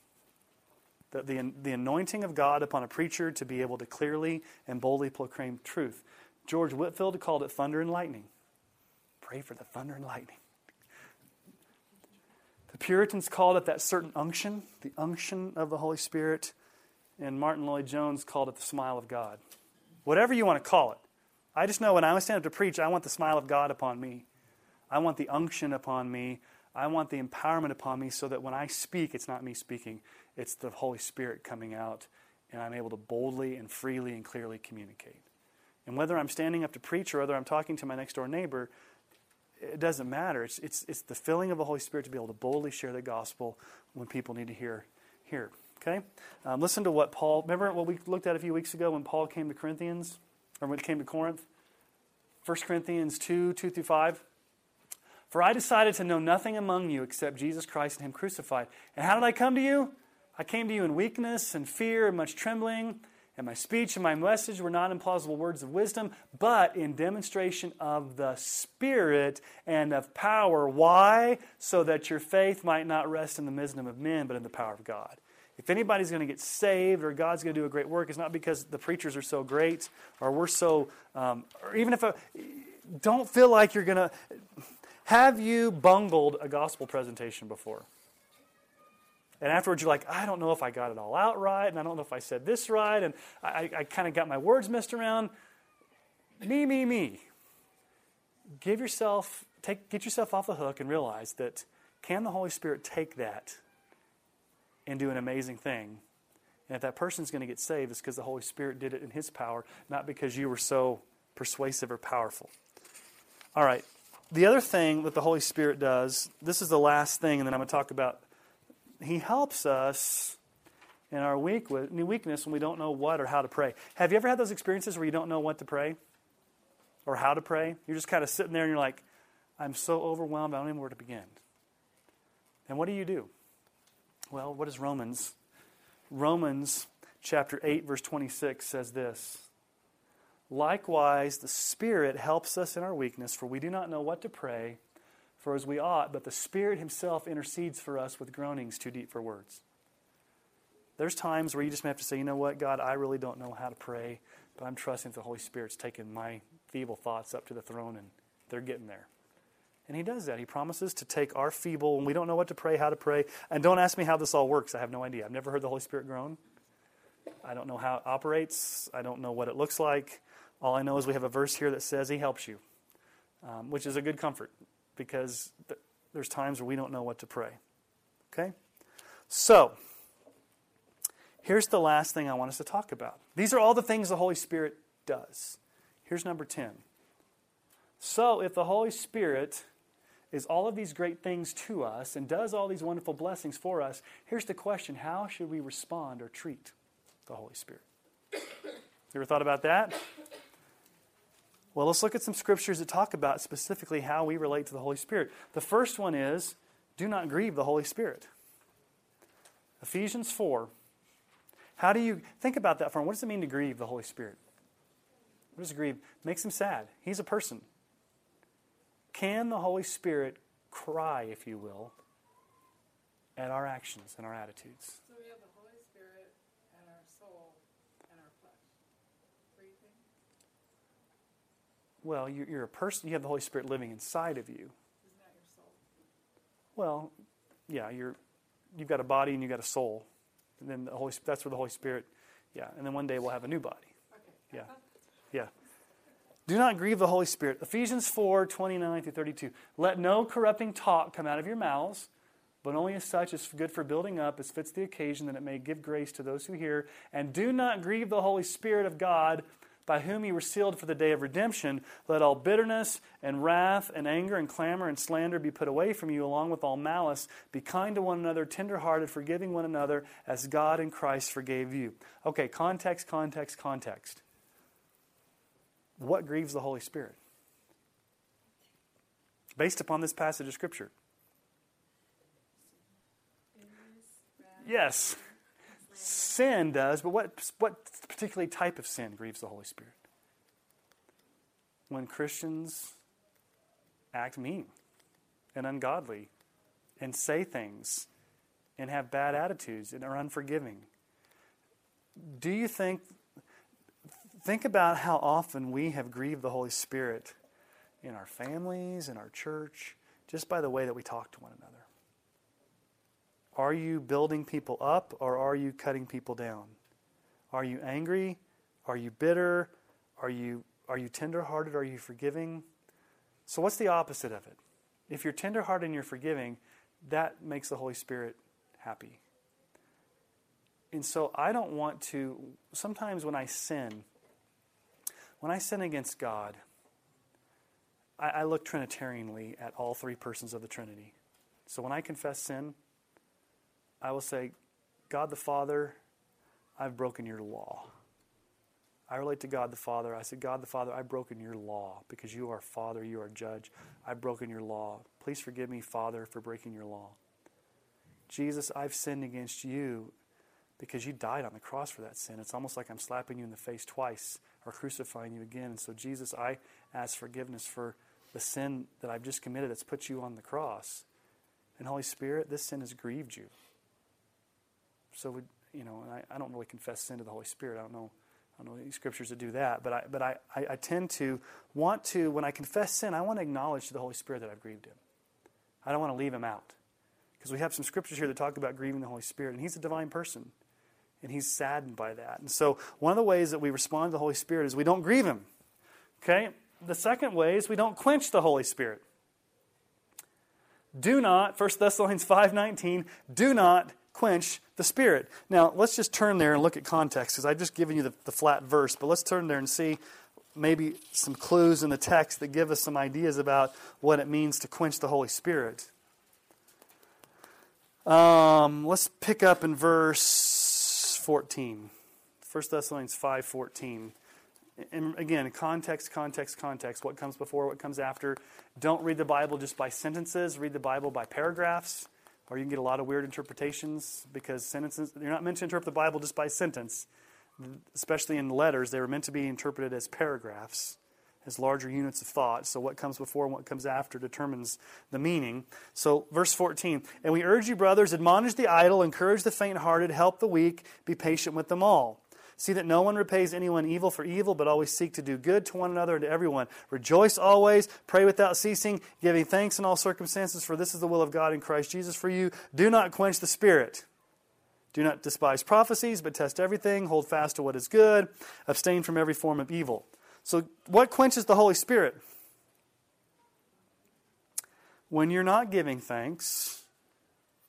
The, the, the anointing of God upon a preacher to be able to clearly and boldly proclaim truth. George Whitefield called it thunder and lightning. Pray for the thunder and lightning. The Puritans called it that certain unction, the unction of the Holy Spirit, and Martyn Lloyd-Jones called it the smile of God. Whatever you want to call it. I just know when I stand up to preach, I want the smile of God upon me. I want the unction upon me. I want the empowerment upon me so that when I speak, it's not me speaking, it's the Holy Spirit coming out, and I'm able to boldly and freely and clearly communicate. And whether I'm standing up to preach or whether I'm talking to my next door neighbor, it doesn't matter. It's, it's, it's the filling of the Holy Spirit to be able to boldly share the gospel when people need to hear. hear. Okay? Um, listen to what Paul, remember what we looked at a few weeks ago when Paul came to Corinthians, or when he came to Corinth? 1 Corinthians 2 2 through 5. For I decided to know nothing among you except Jesus Christ and Him crucified. And how did I come to you? I came to you in weakness and fear and much trembling. And my speech and my message were not in plausible words of wisdom, but in demonstration of the Spirit and of power. Why? So that your faith might not rest in the wisdom of men, but in the power of God. If anybody's going to get saved or God's going to do a great work, it's not because the preachers are so great or we're so, um, or even if a, don't feel like you're going to. Have you bungled a gospel presentation before? And afterwards, you're like, I don't know if I got it all out right, and I don't know if I said this right, and I, I kind of got my words messed around. Me, me, me. Give yourself, take, get yourself off the hook and realize that can the Holy Spirit take that and do an amazing thing? And if that person's going to get saved, it's because the Holy Spirit did it in His power, not because you were so persuasive or powerful. All right. The other thing that the Holy Spirit does, this is the last thing, and then I'm going to talk about he helps us in our weak weakness when we don't know what or how to pray. Have you ever had those experiences where you don't know what to pray or how to pray? You're just kind of sitting there and you're like, I'm so overwhelmed, I don't even know where to begin. And what do you do? Well, what is Romans? Romans chapter 8, verse 26 says this Likewise, the Spirit helps us in our weakness, for we do not know what to pray for as we ought, but the Spirit Himself intercedes for us with groanings too deep for words. There's times where you just may have to say, you know what, God, I really don't know how to pray, but I'm trusting that the Holy Spirit's taking my feeble thoughts up to the throne and they're getting there. And He does that. He promises to take our feeble, when we don't know what to pray, how to pray. And don't ask me how this all works. I have no idea. I've never heard the Holy Spirit groan. I don't know how it operates. I don't know what it looks like. All I know is we have a verse here that says He helps you, um, which is a good comfort because th- there's times where we don't know what to pray. Okay? So, here's the last thing I want us to talk about. These are all the things the Holy Spirit does. Here's number 10. So, if the Holy Spirit is all of these great things to us and does all these wonderful blessings for us, here's the question how should we respond or treat the Holy Spirit? You ever thought about that? Well, let's look at some scriptures that talk about specifically how we relate to the Holy Spirit. The first one is do not grieve the Holy Spirit. Ephesians 4. How do you think about that for What does it mean to grieve the Holy Spirit? What does grieve? Makes him sad. He's a person. Can the Holy Spirit cry, if you will, at our actions and our attitudes? Well, you're, you're a person, you have the Holy Spirit living inside of you. Isn't that your soul? Well, yeah, you're, you've got a body and you've got a soul. And then the Holy, that's where the Holy Spirit, yeah. And then one day we'll have a new body. Okay. Yeah. Yeah. Do not grieve the Holy Spirit. Ephesians 4 29 through 32. Let no corrupting talk come out of your mouths, but only as such as good for building up, as fits the occasion, that it may give grace to those who hear. And do not grieve the Holy Spirit of God by whom you were sealed for the day of redemption, let all bitterness and wrath and anger and clamor and slander be put away from you, along with all malice. Be kind to one another, tenderhearted, forgiving one another, as God in Christ forgave you. Okay, context, context, context. What grieves the Holy Spirit? Based upon this passage of Scripture. Yes. Sin does, but what, what particularly type of sin grieves the Holy Spirit? When Christians act mean and ungodly and say things and have bad attitudes and are unforgiving. Do you think think about how often we have grieved the Holy Spirit in our families, in our church, just by the way that we talk to one another? Are you building people up or are you cutting people down? Are you angry? Are you bitter? Are you are you tenderhearted? Are you forgiving? So what's the opposite of it? If you're tenderhearted and you're forgiving, that makes the Holy Spirit happy. And so I don't want to sometimes when I sin, when I sin against God, I, I look Trinitarianly at all three persons of the Trinity. So when I confess sin, I will say, God the Father, I've broken your law. I relate to God the Father. I said, God the Father, I've broken your law because you are Father, you are Judge. I've broken your law. Please forgive me, Father, for breaking your law. Jesus, I've sinned against you because you died on the cross for that sin. It's almost like I'm slapping you in the face twice or crucifying you again. And so, Jesus, I ask forgiveness for the sin that I've just committed that's put you on the cross. And Holy Spirit, this sin has grieved you. So, we, you know, I, I don't really confess sin to the Holy Spirit. I don't know I don't know any scriptures that do that, but I, but I, I, I tend to want to, when I confess sin, I want to acknowledge to the Holy Spirit that I've grieved him. I don't want to leave him out. Because we have some scriptures here that talk about grieving the Holy Spirit, and he's a divine person. And he's saddened by that. And so one of the ways that we respond to the Holy Spirit is we don't grieve him. Okay? The second way is we don't quench the Holy Spirit. Do not, 1 Thessalonians 5.19, do not quench the Spirit. Now, let's just turn there and look at context, because I've just given you the, the flat verse, but let's turn there and see maybe some clues in the text that give us some ideas about what it means to quench the Holy Spirit. Um, let's pick up in verse 14. 1 Thessalonians 5.14. And again, context, context, context. What comes before, what comes after. Don't read the Bible just by sentences. Read the Bible by paragraphs or you can get a lot of weird interpretations because sentences, you're not meant to interpret the Bible just by sentence, especially in letters. They were meant to be interpreted as paragraphs, as larger units of thought. So what comes before and what comes after determines the meaning. So, verse 14, and we urge you, brothers, admonish the idle, encourage the faint hearted, help the weak, be patient with them all. See that no one repays anyone evil for evil, but always seek to do good to one another and to everyone. Rejoice always, pray without ceasing, giving thanks in all circumstances, for this is the will of God in Christ Jesus for you. Do not quench the Spirit. Do not despise prophecies, but test everything. Hold fast to what is good. Abstain from every form of evil. So, what quenches the Holy Spirit? When you're not giving thanks,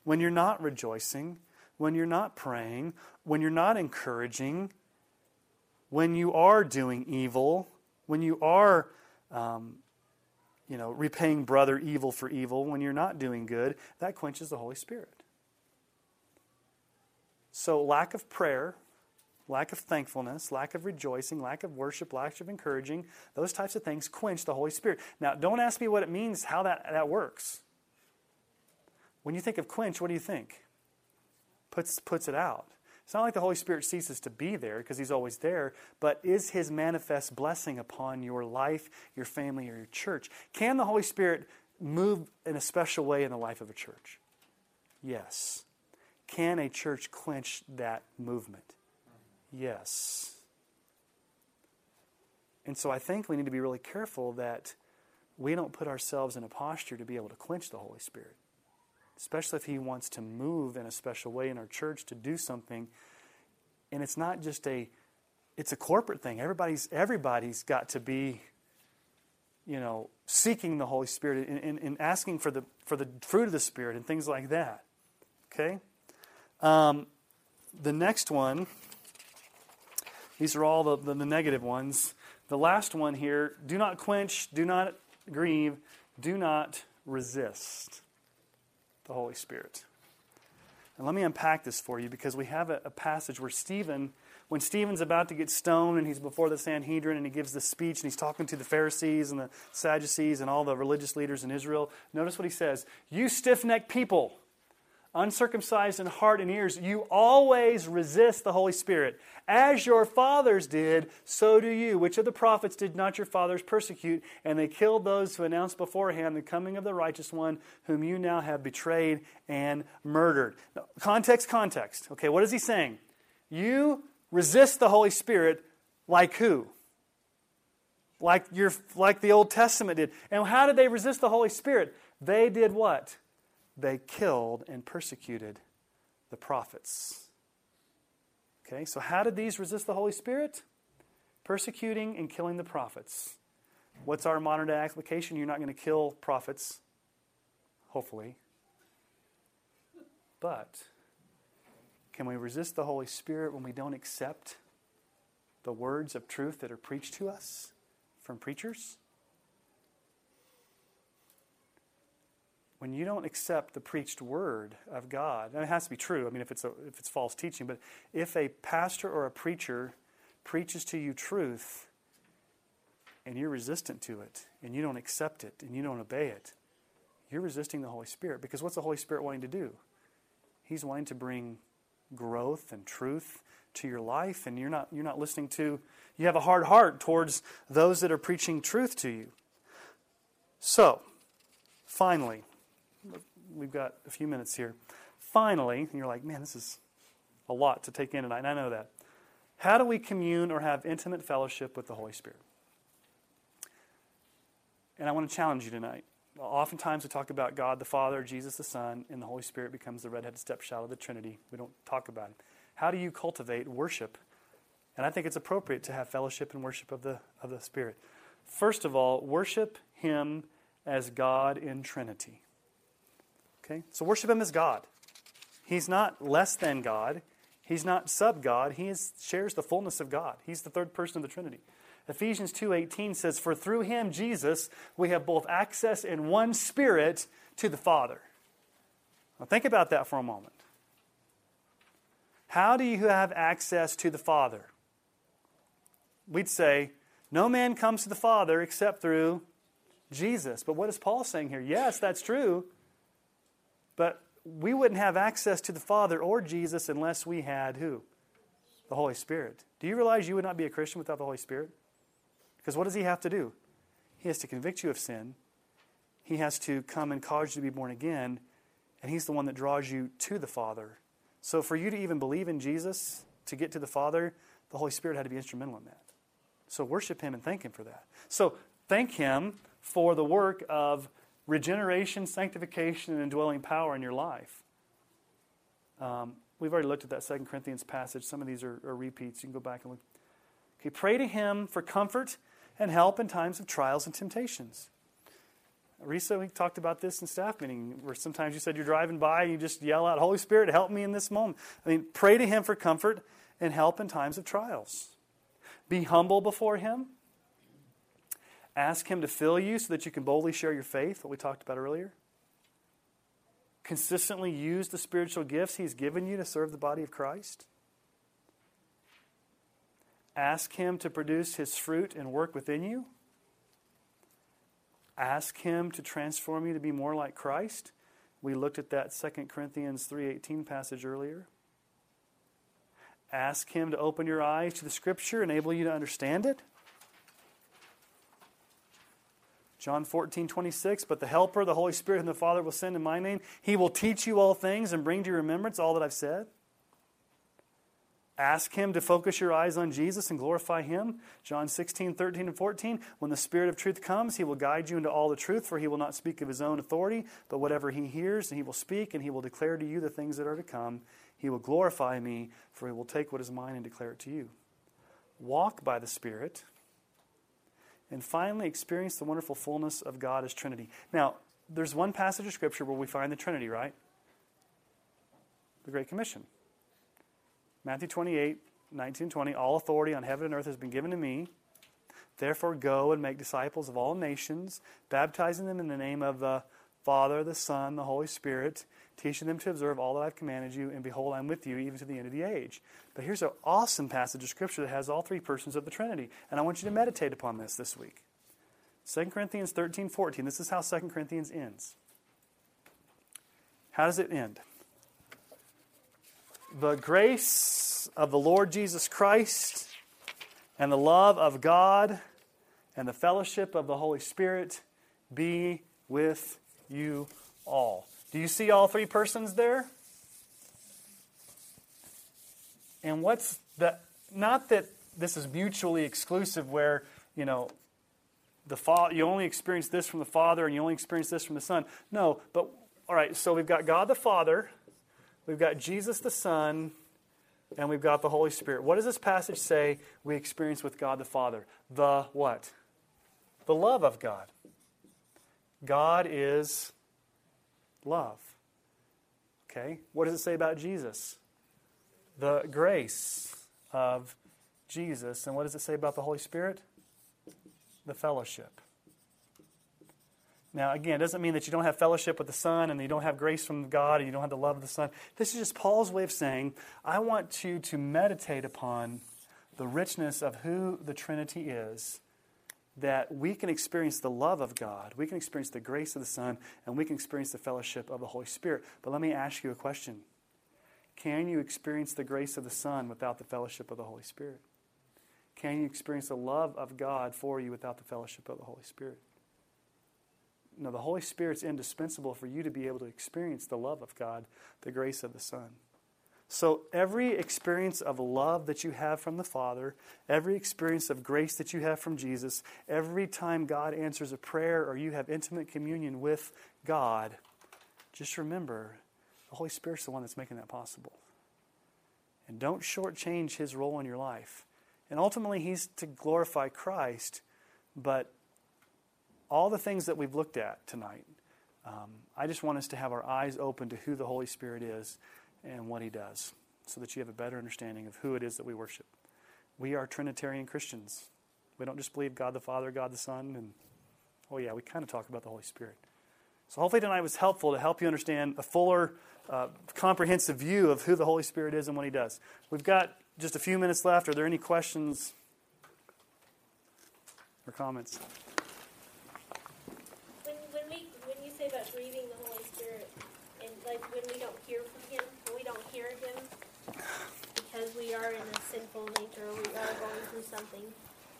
when you're not rejoicing, when you're not praying, when you're not encouraging, when you are doing evil, when you are, um, you know, repaying brother evil for evil, when you're not doing good, that quenches the Holy Spirit. So, lack of prayer, lack of thankfulness, lack of rejoicing, lack of worship, lack of encouraging, those types of things quench the Holy Spirit. Now, don't ask me what it means, how that, that works. When you think of quench, what do you think? Puts, puts it out. It's not like the Holy Spirit ceases to be there because He's always there, but is His manifest blessing upon your life, your family, or your church? Can the Holy Spirit move in a special way in the life of a church? Yes. Can a church quench that movement? Yes. And so I think we need to be really careful that we don't put ourselves in a posture to be able to quench the Holy Spirit especially if He wants to move in a special way in our church to do something. And it's not just a it's a corporate thing. Everybody's everybody's got to be, you know, seeking the Holy Spirit and, and, and asking for the for the fruit of the Spirit and things like that. Okay? Um, the next one, these are all the, the, the negative ones. The last one here do not quench, do not grieve, do not resist the Holy Spirit. And let me unpack this for you because we have a, a, passage where Stephen, when Stephen's about to get stoned and he's before the Sanhedrin and he gives this speech and he's talking to the Pharisees and the Sadducees and all the religious leaders in Israel, notice what he says You stiff necked people, uncircumcised in heart and ears, you always resist the Holy Spirit. As your fathers did, so do you. Which of the prophets did not your fathers persecute? And they killed those who announced beforehand the coming of the righteous one, whom you now have betrayed and murdered. Now, context, context. Okay, what is he saying? You resist the Holy Spirit like who? Like, your, like the Old Testament did. And how did they resist the Holy Spirit? They did what? They killed and persecuted the prophets. Okay, so how did these resist the Holy Spirit? Persecuting and killing the prophets. What's our modern day application? You're not going to kill prophets, hopefully. But can we resist the Holy Spirit when we don't accept the words of truth that are preached to us from preachers? When you don't accept the preached word of God, and it has to be true, I mean, if it's, a, if it's false teaching, but if a pastor or a preacher preaches to you truth and you're resistant to it and you don't accept it and you don't obey it, you're resisting the Holy Spirit. Because what's the Holy Spirit wanting to do? He's wanting to bring growth and truth to your life, and you're not, you're not listening to, you have a hard heart towards those that are preaching truth to you. So, finally, we've got a few minutes here. Finally, and you're like, man, this is a lot to take in tonight, and I know that. How do we commune or have intimate fellowship with the Holy Spirit? And I want to challenge you tonight. Oftentimes we talk about God the Father, Jesus the Son, and the Holy Spirit becomes the redheaded stepchild of the Trinity. We don't talk about it. How do you cultivate worship? And I think it's appropriate to have fellowship and worship of the, of the Spirit. First of all, worship Him as God in Trinity. Okay? So worship Him as God. He's not less than God. He's not sub God. He is, shares the fullness of God. He's the third person of the Trinity. Ephesians 2:18 says for through him Jesus we have both access in one spirit to the Father. Now think about that for a moment. How do you have access to the Father? We'd say no man comes to the Father except through Jesus. But what is Paul saying here? Yes, that's true. But we wouldn't have access to the Father or Jesus unless we had who? The Holy Spirit. Do you realize you would not be a Christian without the Holy Spirit? Because what does He have to do? He has to convict you of sin, He has to come and cause you to be born again, and He's the one that draws you to the Father. So for you to even believe in Jesus, to get to the Father, the Holy Spirit had to be instrumental in that. So worship Him and thank Him for that. So thank Him for the work of regeneration, sanctification, and indwelling power in your life. Um, we've already looked at that Second Corinthians passage. Some of these are, are repeats. You can go back and look. Okay, pray to Him for comfort and help in times of trials and temptations. Risa, we talked about this in staff meeting, where sometimes you said you're driving by and you just yell out, Holy Spirit, help me in this moment. I mean, pray to Him for comfort and help in times of trials. Be humble before Him. Ask Him to fill you so that you can boldly share your faith, what we talked about earlier. Consistently use the spiritual gifts He's given you to serve the body of Christ. Ask Him to produce His fruit and work within you. Ask Him to transform you to be more like Christ. We looked at that 2 Corinthians 3:18 passage earlier. Ask Him to open your eyes to the Scripture, enable you to understand it. John 14, 26, but the Helper, the Holy Spirit, whom the Father will send in my name, he will teach you all things and bring to your remembrance all that I've said. Ask him to focus your eyes on Jesus and glorify him. John 16, 13, and 14. When the Spirit of truth comes, he will guide you into all the truth, for he will not speak of his own authority, but whatever he hears, he will speak, and he will declare to you the things that are to come. He will glorify me, for he will take what is mine and declare it to you. Walk by the Spirit and finally experience the wonderful fullness of God as Trinity. Now, there's one passage of Scripture where we find the Trinity, right? The Great Commission. Matthew 28, 19 20. All authority on heaven and earth has been given to me. Therefore, go and make disciples of all nations, baptizing them in the name of the Father, the Son, the Holy Spirit, teaching them to observe all that I've commanded you, and behold, I'm with you even to the end of the age. But here's an awesome passage of Scripture that has all three persons of the Trinity, and I want you to meditate upon this this week. 2 Corinthians 13, 14. This is how 2 Corinthians ends. How does it end? the grace of the Lord Jesus Christ and the love of God and the fellowship of the Holy Spirit be with you all. Do you see all three persons there? And what's the not that this is mutually exclusive where, you know, the fa- you only experience this from the Father and you only experience this from the Son. No, but all right, so we've got God the Father, we've got Jesus the Son, and we've got the Holy Spirit. What does this passage say we experience with God the Father? The what? The love of God. God is love. Okay? What does it say about Jesus? The grace of Jesus. And what does it say about the Holy Spirit? The fellowship. Now, again, it doesn't mean that you don't have fellowship with the Son and you don't have grace from God and you don't have the love of the Son. This is just Paul's way of saying, I want you to meditate upon the richness of who the Trinity is, that we can experience the love of God, we can experience the grace of the Son, and we can experience the fellowship of the Holy Spirit. But let me ask you a question Can you experience the grace of the Son without the fellowship of the Holy Spirit? Can you experience the love of God for you without the fellowship of the Holy Spirit? No, the Holy Spirit's indispensable for you to be able to experience the love of God, the grace of the Son. So, every experience of love that you have from the Father, every experience of grace that you have from Jesus, every time God answers a prayer or you have intimate communion with God, just remember the Holy Spirit's the one that's making that possible. And don't shortchange His role in your life. And ultimately, He's to glorify Christ, but all the things that we've looked at tonight, um, I just want us to have our eyes open to who the Holy Spirit is and what He does, so that you have a better understanding of who it is that we worship. We are Trinitarian Christians. We don't just believe God the Father, God the Son, and oh, yeah, we kind of talk about the Holy Spirit. So hopefully tonight was helpful to help you understand a fuller, uh, comprehensive view of who the Holy Spirit is and what He does. We've got just a few minutes left. Are there any questions or comments? When, when we when you say about grieving the Holy Spirit, and like when we don't hear from Him, when we don't hear Him because we are in a sinful nature, we are going through something.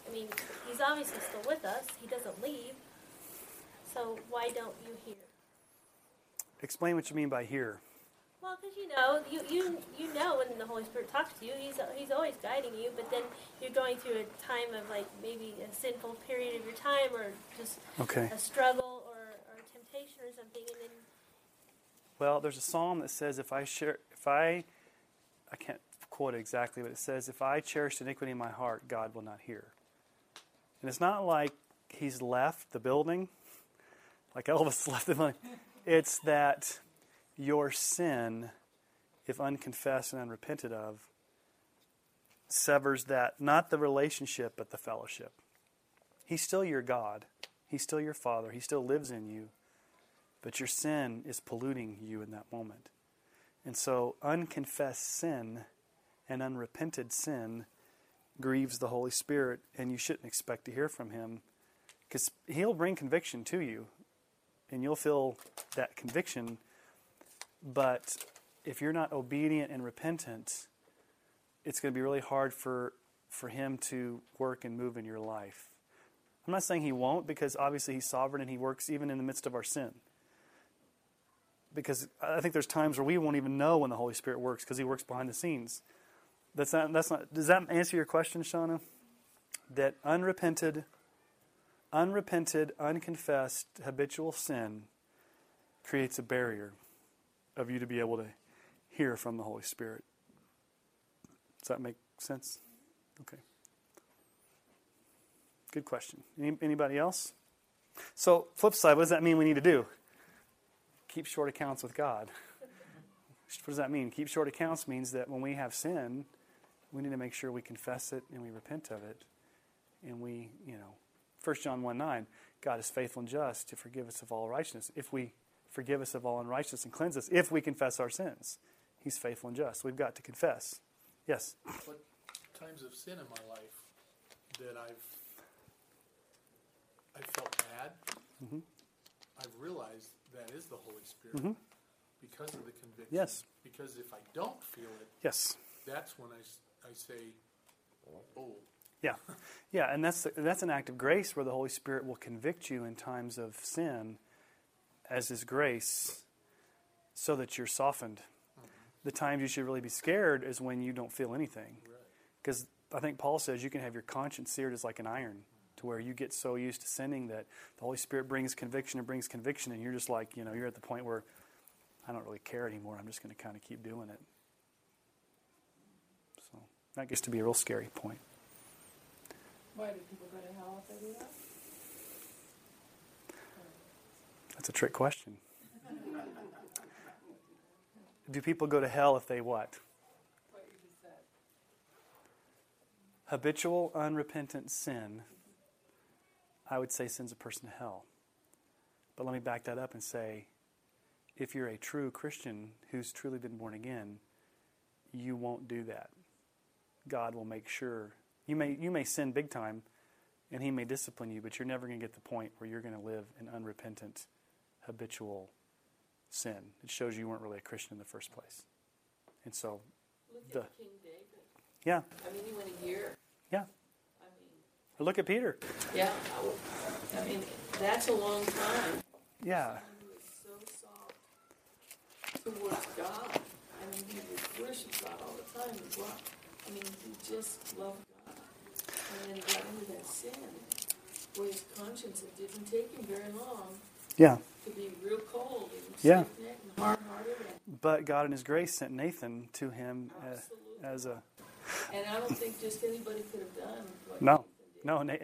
I mean, He's obviously still with us. He doesn't leave. So why don't you hear? Explain what you mean by here. Well, because you know, you, you you know when the Holy Spirit talks to you, he's he's always guiding you. But then you're going through a time of like maybe a sinful period of your time, or just Okay. a struggle, or, or temptation, or something, and then Well, there's a psalm that says, "If I share, if I, I can't quote exactly, but it says, if I cherish iniquity in my heart, God will not hear." And it's not like He's left the building, [laughs] like Elvis [laughs] left the building. It's that your sin, if unconfessed and unrepented of, severs that not the relationship but the fellowship. He's still your God. He's still your Father. He still lives in you. But your sin is polluting you in that moment. And so, unconfessed sin and unrepented sin grieves the Holy Spirit, and you shouldn't expect to hear from Him because He'll bring conviction to you, and you'll feel that conviction. But if you're not obedient and repentant, it's going to be really hard for, for Him to work and move in your life. I'm not saying He won't, because obviously He's sovereign and He works even in the midst of our sin because I think there's times where we won't even know when the Holy Spirit works because He works behind the scenes. That's not. That's not. Does that answer your question, Shauna? That unrepented, unrepented, unconfessed, habitual sin creates a barrier of you to be able to hear from the Holy Spirit. Does that make sense? Okay. Good question. Any, anybody else? So, flip side, what does that mean we need to do? keep short accounts with God. [laughs] What does that mean? Keep short accounts means that when we have sin, we need to make sure we confess it and we repent of it. And we, you know, 1 John 1 9, God is faithful and just to forgive us of all righteousness. If we forgive us of all unrighteousness and cleanse us, if we confess our sins, He's faithful and just. We've got to confess. Yes? What times of sin in my life that I've I felt bad, Mhm. I've realized that is the Holy Spirit. Mhm. because of the conviction. Yes. Because if I don't feel it, Yes. that's when I, I say, oh, Yeah, yeah, and that's that's an act of grace where the Holy Spirit will convict you in times of sin, as His grace, so that you're softened. Mm-hmm. The times you should really be scared is when you don't feel anything, because I think Paul says you can have your conscience seared as like an iron, to where you get so used to sinning that the Holy Spirit brings conviction and brings conviction, and you're just like you know you're at the point where I don't really care anymore. I'm just going to kind of keep doing it. That gets to be a real scary point. Why do people go to hell if they do that? That's a trick question. [laughs] Do people go to hell if they what? What you just said. Habitual, unrepentant sin, I would say sends a person to hell. But let me back that up and say if you're a true Christian who's truly been born again, you won't do that. God will make sure. You may, you may sin big time and He may discipline you, but you're never going to get the point where you're going to live in unrepentant, habitual sin. It shows you weren't really a Christian in the first place. And so, Look The- at King David. yeah, I mean, he went a year. yeah. I mean, Or look at Peter. yeah. I mean, that's a long time. Yeah. So soft towards God. I mean, he would worship God all the time. He wa- I mean, he just loved God. And then he got into that sin where his conscience, it didn't take him very long Yeah. to be real cold and Yeah. and hard-hearted. And, But God in His grace sent Nathan to him uh, as a. And I don't think just anybody could have done what No. No, Na-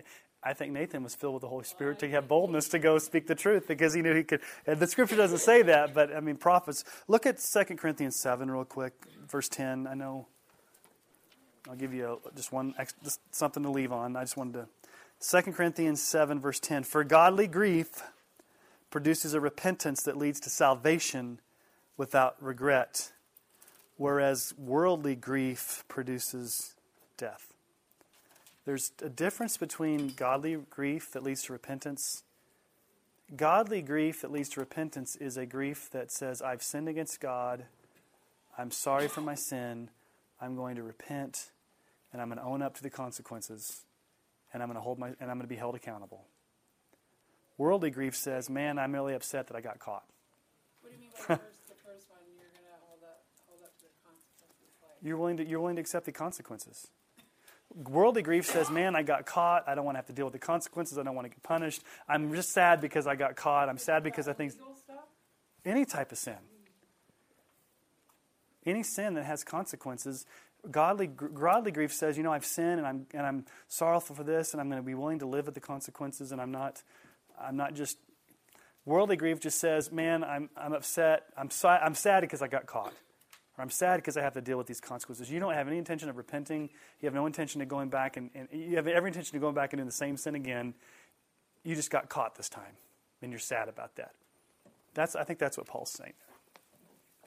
I think Nathan was filled with the Holy Spirit to have boldness to go speak the truth because he knew he could. And the scripture doesn't say that, but I mean, prophets. Look at 2 Corinthians 7 real quick, verse 10. I know I'll give you a, just one, just something to leave on. I just wanted to. 2 Corinthians 7, verse 10. For godly grief produces a repentance that leads to salvation without regret, whereas worldly grief produces death. There's a difference between godly grief that leads to repentance. Godly grief that leads to repentance is a grief that says, I've sinned against God. I'm sorry for my sin. I'm going to repent and I'm going to own up to the consequences and I'm going to hold my and I'm going to be held accountable. Worldly grief says, "Man, I'm really upset that I got caught." What do you mean by [laughs] the first, the first one? You're going to hold up, hold up to the consequences. Like, You're willing to you're willing to accept the consequences. Worldly grief says, "Man, I got caught. I don't want to have to deal with the consequences. I don't want to get punished. I'm just sad because I got caught. I'm sad because I think any type of sin, any sin that has consequences, godly godly grief says, you know, I've sinned and I'm and I'm sorrowful for this, and I'm going to be willing to live with the consequences, and I'm not, I'm not just. Worldly grief just says, man, I'm I'm upset. I'm I'm sad because I got caught, or I'm sad because I have to deal with these consequences. You don't have any intention of repenting. You have no intention of going back and, and you have every intention of going back and doing the same sin again. You just got caught this time, and you're sad about that. That's I think that's what Paul's saying.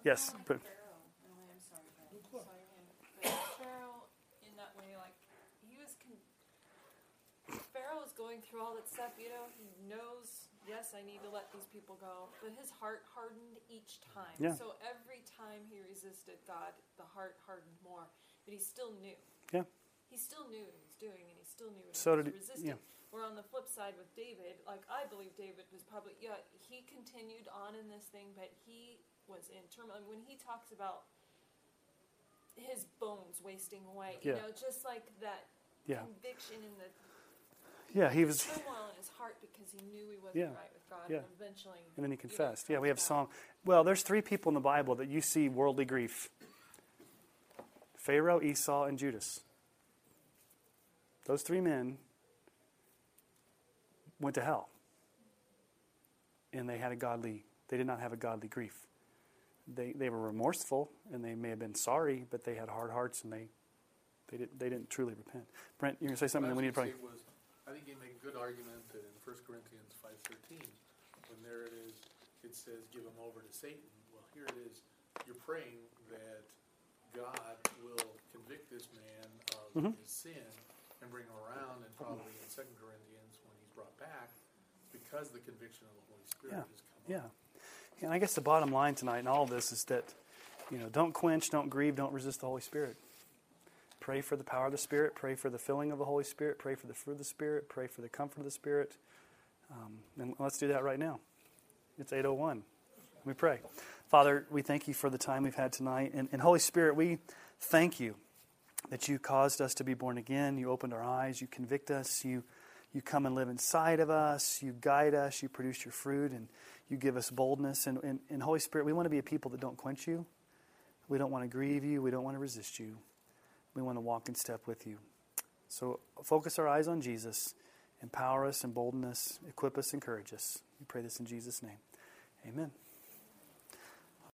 Yes, but Pharaoh, oh, I'm sorry, Brad. Saw your hand. But Pharaoh, in that way, like he was. Con- Pharaoh was going through all that stuff. You know, he knows. Yes, I need to let these people go, but his heart hardened each time. Yeah. So every time he resisted God, the heart hardened more. But he still knew. yeah, He still knew what he was doing, and he still knew what So he was did he- resisting. yeah. Where on the flip side with David, like I believe David was probably yeah he continued on in this thing, but he was in turmoil. When he talks about his bones wasting away, yeah. you know, just like that yeah, conviction in the yeah. He was, turmoil in his heart because he knew he wasn't Yeah. right with God, Yeah. and eventually. and then he you know, confessed. Yeah, we have comes Psalm. Well, there's three people in the Bible that you see worldly grief: Pharaoh, Esau, and Judas. Those three men went to hell, and they had a godly. They did not have a godly grief. They they were remorseful, and they may have been sorry, but they had hard hearts, and they they didn't they didn't truly repent. Brent, you're gonna say something, What and we need to was probably. was, I think you make a good argument that in First Corinthians five thirteen, when there it is, it says, give them over to Satan. Well, here it is, you're praying that God will convict this man of Mhm. his sin and bring him around, and probably in Second Corinthians, when he's brought back, because the conviction of the Holy Spirit Yeah, has come Yeah. up. And I guess the bottom line tonight in all of this is that, you know, don't quench, don't grieve, don't resist the Holy Spirit. Pray for the power of the Spirit. Pray for the filling of the Holy Spirit. Pray for the fruit of the Spirit. Pray for the comfort of the Spirit. Um, and let's do that right now. It's 801. We pray. Father, we thank you for the time we've had tonight. And, and Holy Spirit, we thank you that you caused us to be born again. You opened our eyes. You convict us. You, you come and live inside of us. You guide us. You produce your fruit. And you give us boldness. And, and, and Holy Spirit, we want to be a people that don't quench you. We don't want to grieve you. We don't want to resist you. We want to walk in step with you. So focus our eyes on Jesus. Empower us, embolden us, equip us, encourage us. We pray this in Jesus' name. Amen.